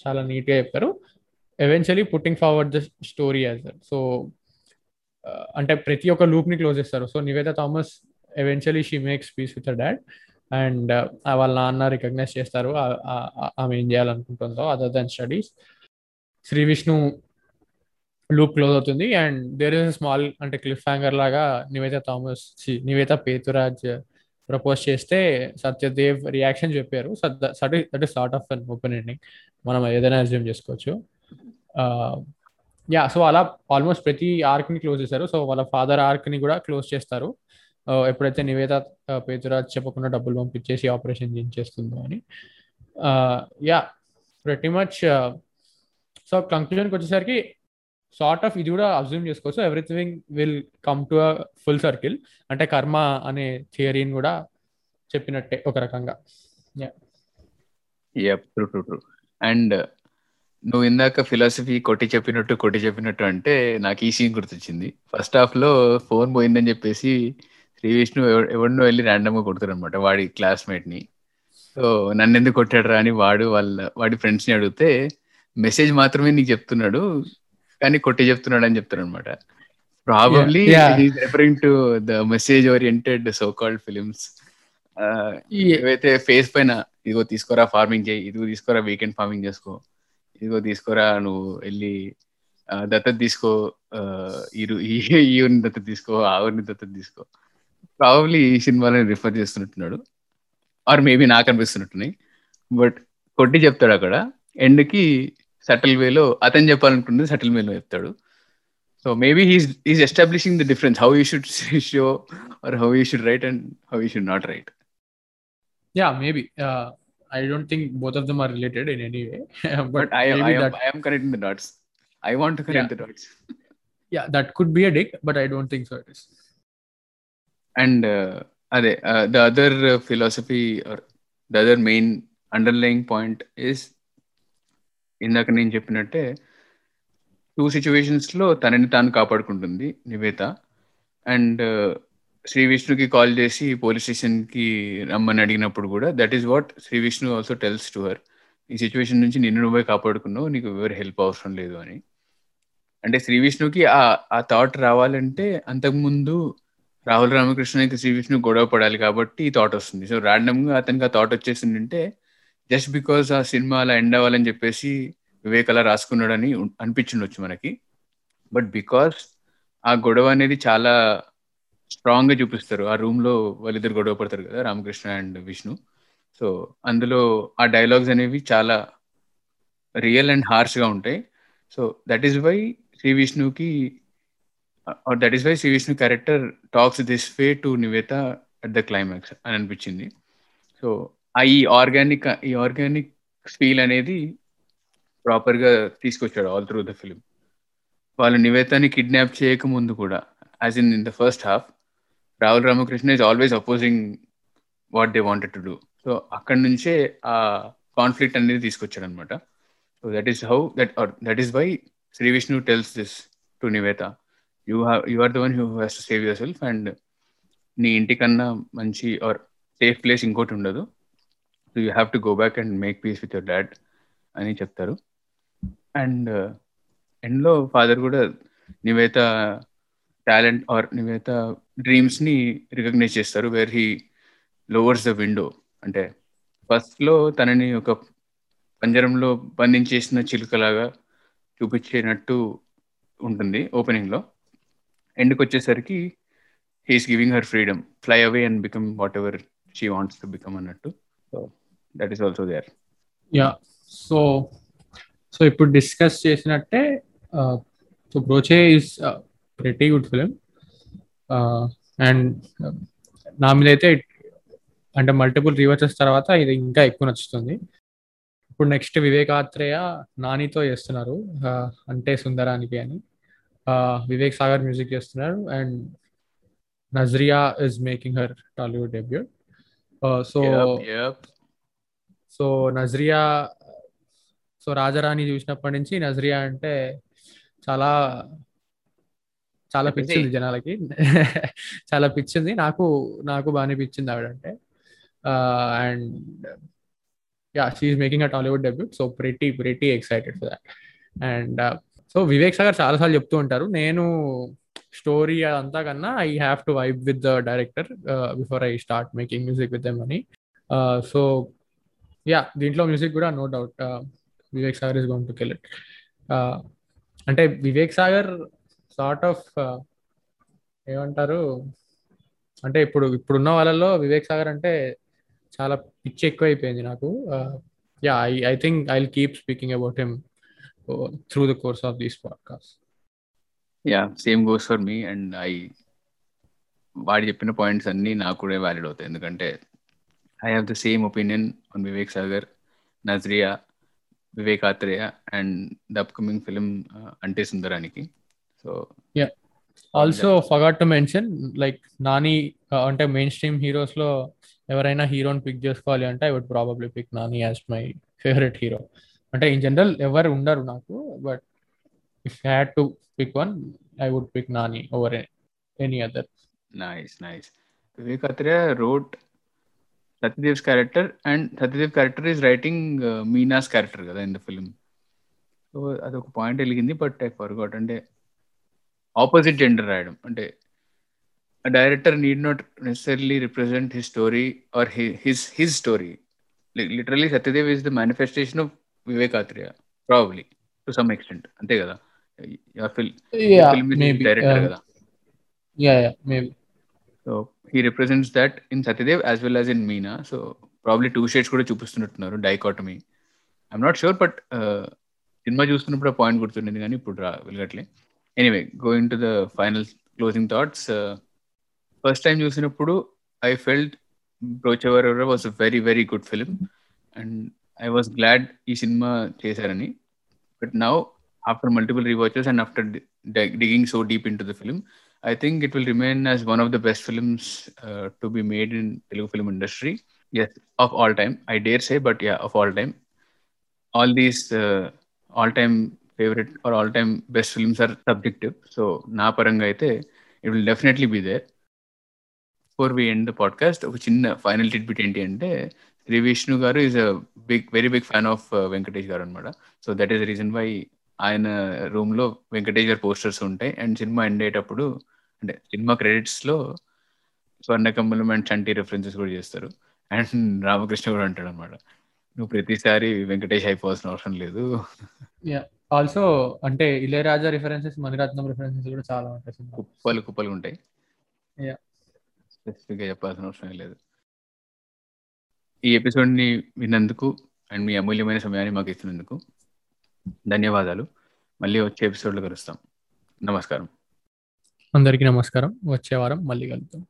చాలా నీట్గా చెప్పారు. Eventually putting forward the story as so అంటే ప్రతి ఒక్క లూప్ని క్లోజ్ చేస్తారు. So Nivetha Thomas eventually she makes peace with dad and వాళ్ళ నాన్న రికగ్నైజ్ చేస్తారు. ఆమె ఏం చేయాలనుకుంటుందో other than studies Sree Vishnu loop close అవుతుంది. అండ్ దేర్ ఇస్ స్మాల్ అంటే క్లిఫ్ హ్యాంగర్ లాగా నివేత థామస్ నివేత పేతురాజ్ ప్రపోజ్ చేస్తే సత్యదేవ్ రియాక్షన్ చెప్పారు. That is sort of an open ending మనం ఏదైనా అజ్యూమ్ చేసుకోవచ్చు. యా సో అలా ఆల్మోస్ట్ ప్రతి ఆర్క్ని క్లోజ్ చేశారు. సో వాళ్ళ ఫాదర్ ఆర్క్ని కూడా క్లోజ్ చేస్తారు. ఎప్పుడైతే నివేద పేతురాజ్ చెప్పకుండా డబ్బులు పంపించేసి ఆపరేషన్ చేయించేస్తుందో అని. యా ప్రతి మచ్ సో కంక్లూజన్కి వచ్చేసరికి సార్ట్ ఆఫ్ ఇది కూడా అబ్జర్వ్ చేసుకోవచ్చు. Everything will come to a full circle అంటే కర్మ అనే థియరీని కూడా చెప్పినట్టే ఒక రకంగా. ట్రూ ట్రూ ట్రూ అండ్ నువ్వు ఇందాక ఫిలాసఫీ కొట్టి చెప్పినట్టు కొట్టి చెప్పినట్టు అంటే నాకు ఈ సీన్ గుర్తొచ్చింది. ఫస్ట్ హాఫ్లో ఫోన్ పోయిందని చెప్పేసి శ్రీ విష్ణు ఎవరినో వెళ్ళి ర్యాండమ్గా కొడతారు అనమాట వాడి క్లాస్మేట్ని. సో నన్ను ఎందుకు కొట్టాడు అని వాడు వాళ్ళ వాడి ఫ్రెండ్స్ని అడిగితే మెసేజ్ మాత్రమే నీకు చెప్తున్నాడు. కానీ కొట్టి చెప్తున్నాడు అని చెప్తారు అనమాట probably referring to the message oriented so called films ఏవైతే ఫేస్ పైన ఇదిగో తీసుకోరా ఫార్మింగ్ చేయి ఇదిగో తీసుకోరా వీకెండ్ ఫార్మింగ్ చేసుకో ఇదిగో తీసుకోరా నువ్వు వెళ్ళి దత్తత తీసుకో ఈ ఊరిని దత్తత తీసుకో ఆ ఊరిని దత్తత తీసుకో. ప్రాబబ్లీ ఈ సినిమాలని రిఫర్ చేస్తున్నట్టున్నాడు. ఆర్ మేబీ నాకు అనిపిస్తున్నట్టున్నాయి. బట్ కొట్టి చెప్తాడు అక్కడ. ఎండ్కి సటిల్ వేలో అతను చెప్పాలనుకుంటుంది సటిల్ వేలో చెప్తాడు so maybe he's is establishing the difference how you should show or how you should write and how you should not write yeah maybe I don't think both of them are related in any way. but, but I, I, am, I am connecting the dots. I want to connect yeah. the dots. yeah, that could be a dick, but I don't think so. It is. And uh, ade, uh, the other uh, ఇందాక నేను చెప్పినట్టే two సిచ్యువేషన్స్లో తనని తాను కాపాడుకుంటుంది Nivetha. And Shri విష్ణుకి call చేసి police స్టేషన్కి రమ్మని అడిగినప్పుడు కూడా that is what Sree Vishnu also tells to her ఈ సిచ్యువేషన్ నుంచి నిన్ను నువ్వే కాపాడుకున్నావు నీకు ఎవరు హెల్ప్ అవసరం లేదు అని. అంటే శ్రీ విష్ణుకి ఆ ఆ థాట్ రావాలంటే అంతకుముందు రాహుల్ రామకృష్ణకి శ్రీ విష్ణు గొడవ పడాలి కాబట్టి ఈ థాట్ వస్తుంది. సో ర్యాండమ్గా అతనికి ఆ థాట్ వచ్చేసిందంటే జస్ట్ బికాస్ ఆ సినిమా అలా ఎండ్ అవ్వాలని చెప్పేసి వివేక్ అలా రాసుకున్నాడని అనిపించిండొచ్చు మనకి. బట్ బికాస్ ఆ గొడవ అనేది చాలా స్ట్రాంగ్గా చూపిస్తారు. ఆ రూమ్లో వాళ్ళిద్దరు గొడవ పడతారు కదా రామకృష్ణ అండ్ విష్ణు. సో అందులో ఆ డైలాగ్స్ అనేవి చాలా రియల్ అండ్ హార్ష్గా ఉంటాయి. So that is why Sree విష్ణుకి that is why Sree Vishnu character talks this way to Nivetha at the climax అని అనిపించింది. సో ఈ ఆర్గానిక్ ఈ ఆర్గానిక్ ఫీల్ అనేది ప్రాపర్గా తీసుకొచ్చాడు ఆల్ త్రూ ద ఫిలిం. వాళ్ళు నివేతాన్ని కిడ్నాప్ చేయక ముందు కూడా as in in the first half Rahul Ramakrishna is always opposing what they wanted to do so అక్కడి నుంచే ఆ కాన్ఫ్లిక్ట్ అనేది తీసుకొచ్చాడు అనమాట so that is how that that is why Sri Vishnu tells this to Nivetha you have you are the one who has to save yourself and నీ ఇంటికన్నా మంచి or safe place ఇంకోటి ఉండదు. You have to go back and make peace with your dad అని చెప్తారు. And ఎండ్లో father కూడా Nivetha talent or Nivetha డ్రీమ్స్ని రికగ్నైజ్ చేస్తారు where he lowers the window అంటే ఫస్ట్లో తనని ఒక పంజరంలో బంధించేసిన చిలుకలాగా చూపించేనట్టు ఉంటుంది ఓపెనింగ్లో. ఎండ్కి వచ్చేసరికి he's giving her freedom fly away and become whatever she wants to become అన్నట్టు. So that is also there yeah so so ఇప్పుడు డిస్కస్ చేసినట్టే so Broche is pretty good film and నా మీద అయితే అంటే మల్టిపుల్ రీవర్సెస్ తర్వాత ఇది ఇంకా ఎక్కువ నచ్చుతుంది. ఇప్పుడు నెక్స్ట్ వివేకాత్రేయ నానితో చేస్తున్నారు. అంటే సుందరానికి అని. వివేక్ సాగర్ మ్యూజిక్ చేస్తున్నారు. And Nazriya is making her Tollywood debut so so Nazriya so Raja Rani చూసినప్పటి నుంచి నజ్రియా అంటే చాలా చాలా పిచ్చింది. జనాలకి. చాలా పిచ్చింది. నాకు నాకు బాగానే పిచ్చింది ఆవిడంటే. And yeah she's making a Tollywood debut so pretty pretty excited for that and so Vivek Sagar చాలాసార్లు చెప్తూ ఉంటారు నేను స్టోరీ అదంతా కన్నా I have to vibe with the director before I start making music with them అని. So yeah దీంట్లో music కూడా no doubt Vivek Sagar is going to kill it అంటే వివేక్ సాగర్ సార్ట్ ఆఫ్ ఏమంటారు అంటే ఇప్పుడు ఇప్పుడున్న వాళ్ళలో వివేక్ సాగర్ అంటే చాలా పిచ్చి ఎక్కువ అయిపోయింది నాకు yeah I I think I keep speaking about him through the course of these podcast yeah same goes for me and I వాడు చెప్పిన పాయింట్స్ అన్నీ నాకు కూడా వ్యాలిడ్ అవుతాయి. ఎందుకంటే I have the same opinion on Vivek Sagar Nazriya Vivek Athreya and the upcoming film Ante Sundaraniki so also forgot to mention like Nani uh, అంటే mainstream హీరోస్లో ఎవరైనా హీరోని పిక్ చేసుకోవాలి అంటే I would probably pick Nani as my favourite hero అంటే in general ఎవరు ఉండరు నాకు but if had to pick one I would pick Nani over any other nice nice Vivek Athreya Satyadev's character and Satyadev character is writing Meena's character కదా in the film so అదొక point వెలిగింది but I forgot అంటే opposite gender రాయడం. అంటే director need not necessary represent his story or his his story literally Satyadev is the manifestation of Vivek Athreya probably to some extent అంతే కదా? Film director కదా? Yeah yeah maybe so he represents that in Satyadev as well as in Meena so probably two shades కూడా చూపిస్తున్నట్టున్నారు dichotomy I'm not sure but cinema చూస్తున్నప్పుడు point గుర్తుండేది కానీ ఇప్పుడు రా వెళ్ళగట్లే anyway going to the final closing thoughts first time చూసినప్పుడు I felt Brochevarevarura was a very very good film and I was glad ఈ cinema చేశారని. But now after multiple rewatches and after digging so deep in to the film i think it will remain as one of the best films uh, to be made in telugu film industry yes of all time i dare say but yeah of all time all these uh, all time favorite or all time best films are subjective so నా పరంగా అయితే it will definitely be there before we end the podcast ఒక చిన్న final tidbit ఏంటి అంటే Shri Vishnu garu is a big very big fan of Venkatesh garu అనమాట so that is reason why ఆయన రూమ్లో వెంకటేష్ గారి పోస్టర్స్ ఉంటాయి. అండ్ సినిమా ఎండ్ అయ్యేటప్పుడు అంటే సినిమా క్రెడిట్స్లో స్వర్ణకమ్మలం అండ్ చంటి రెఫరెన్సెస్ కూడా చేస్తారు. అండ్ రామకృష్ణ కూడా అంటాడు అనమాట నువ్వు ప్రతిసారి వెంకటేష్ అయిపోవాల్సిన అవసరం లేదు. ఆల్సో అంటే ఇళయరాజా రిఫరెన్సెస్ మణిరత్నం రిఫరెన్సెస్ కూడా చాలా ఉంటాయి కుప్పలు కుప్పలు ఉంటాయి. స్పెసిఫిక్గా చెప్పాల్సిన అవసరం లేదు. ఈ ఎపిసోడ్ని విన్నందుకు అండ్ మీ అమూల్యమైన సమయాన్ని మాకు ఇచ్చినందుకు ధన్యవాదాలు. మళ్ళీ వచ్చే ఎపిసోడ్లో కలుస్తాం. నమస్కారం. అందరికీ నమస్కారం. వచ్చే వారం మళ్ళీ కలుద్దాం.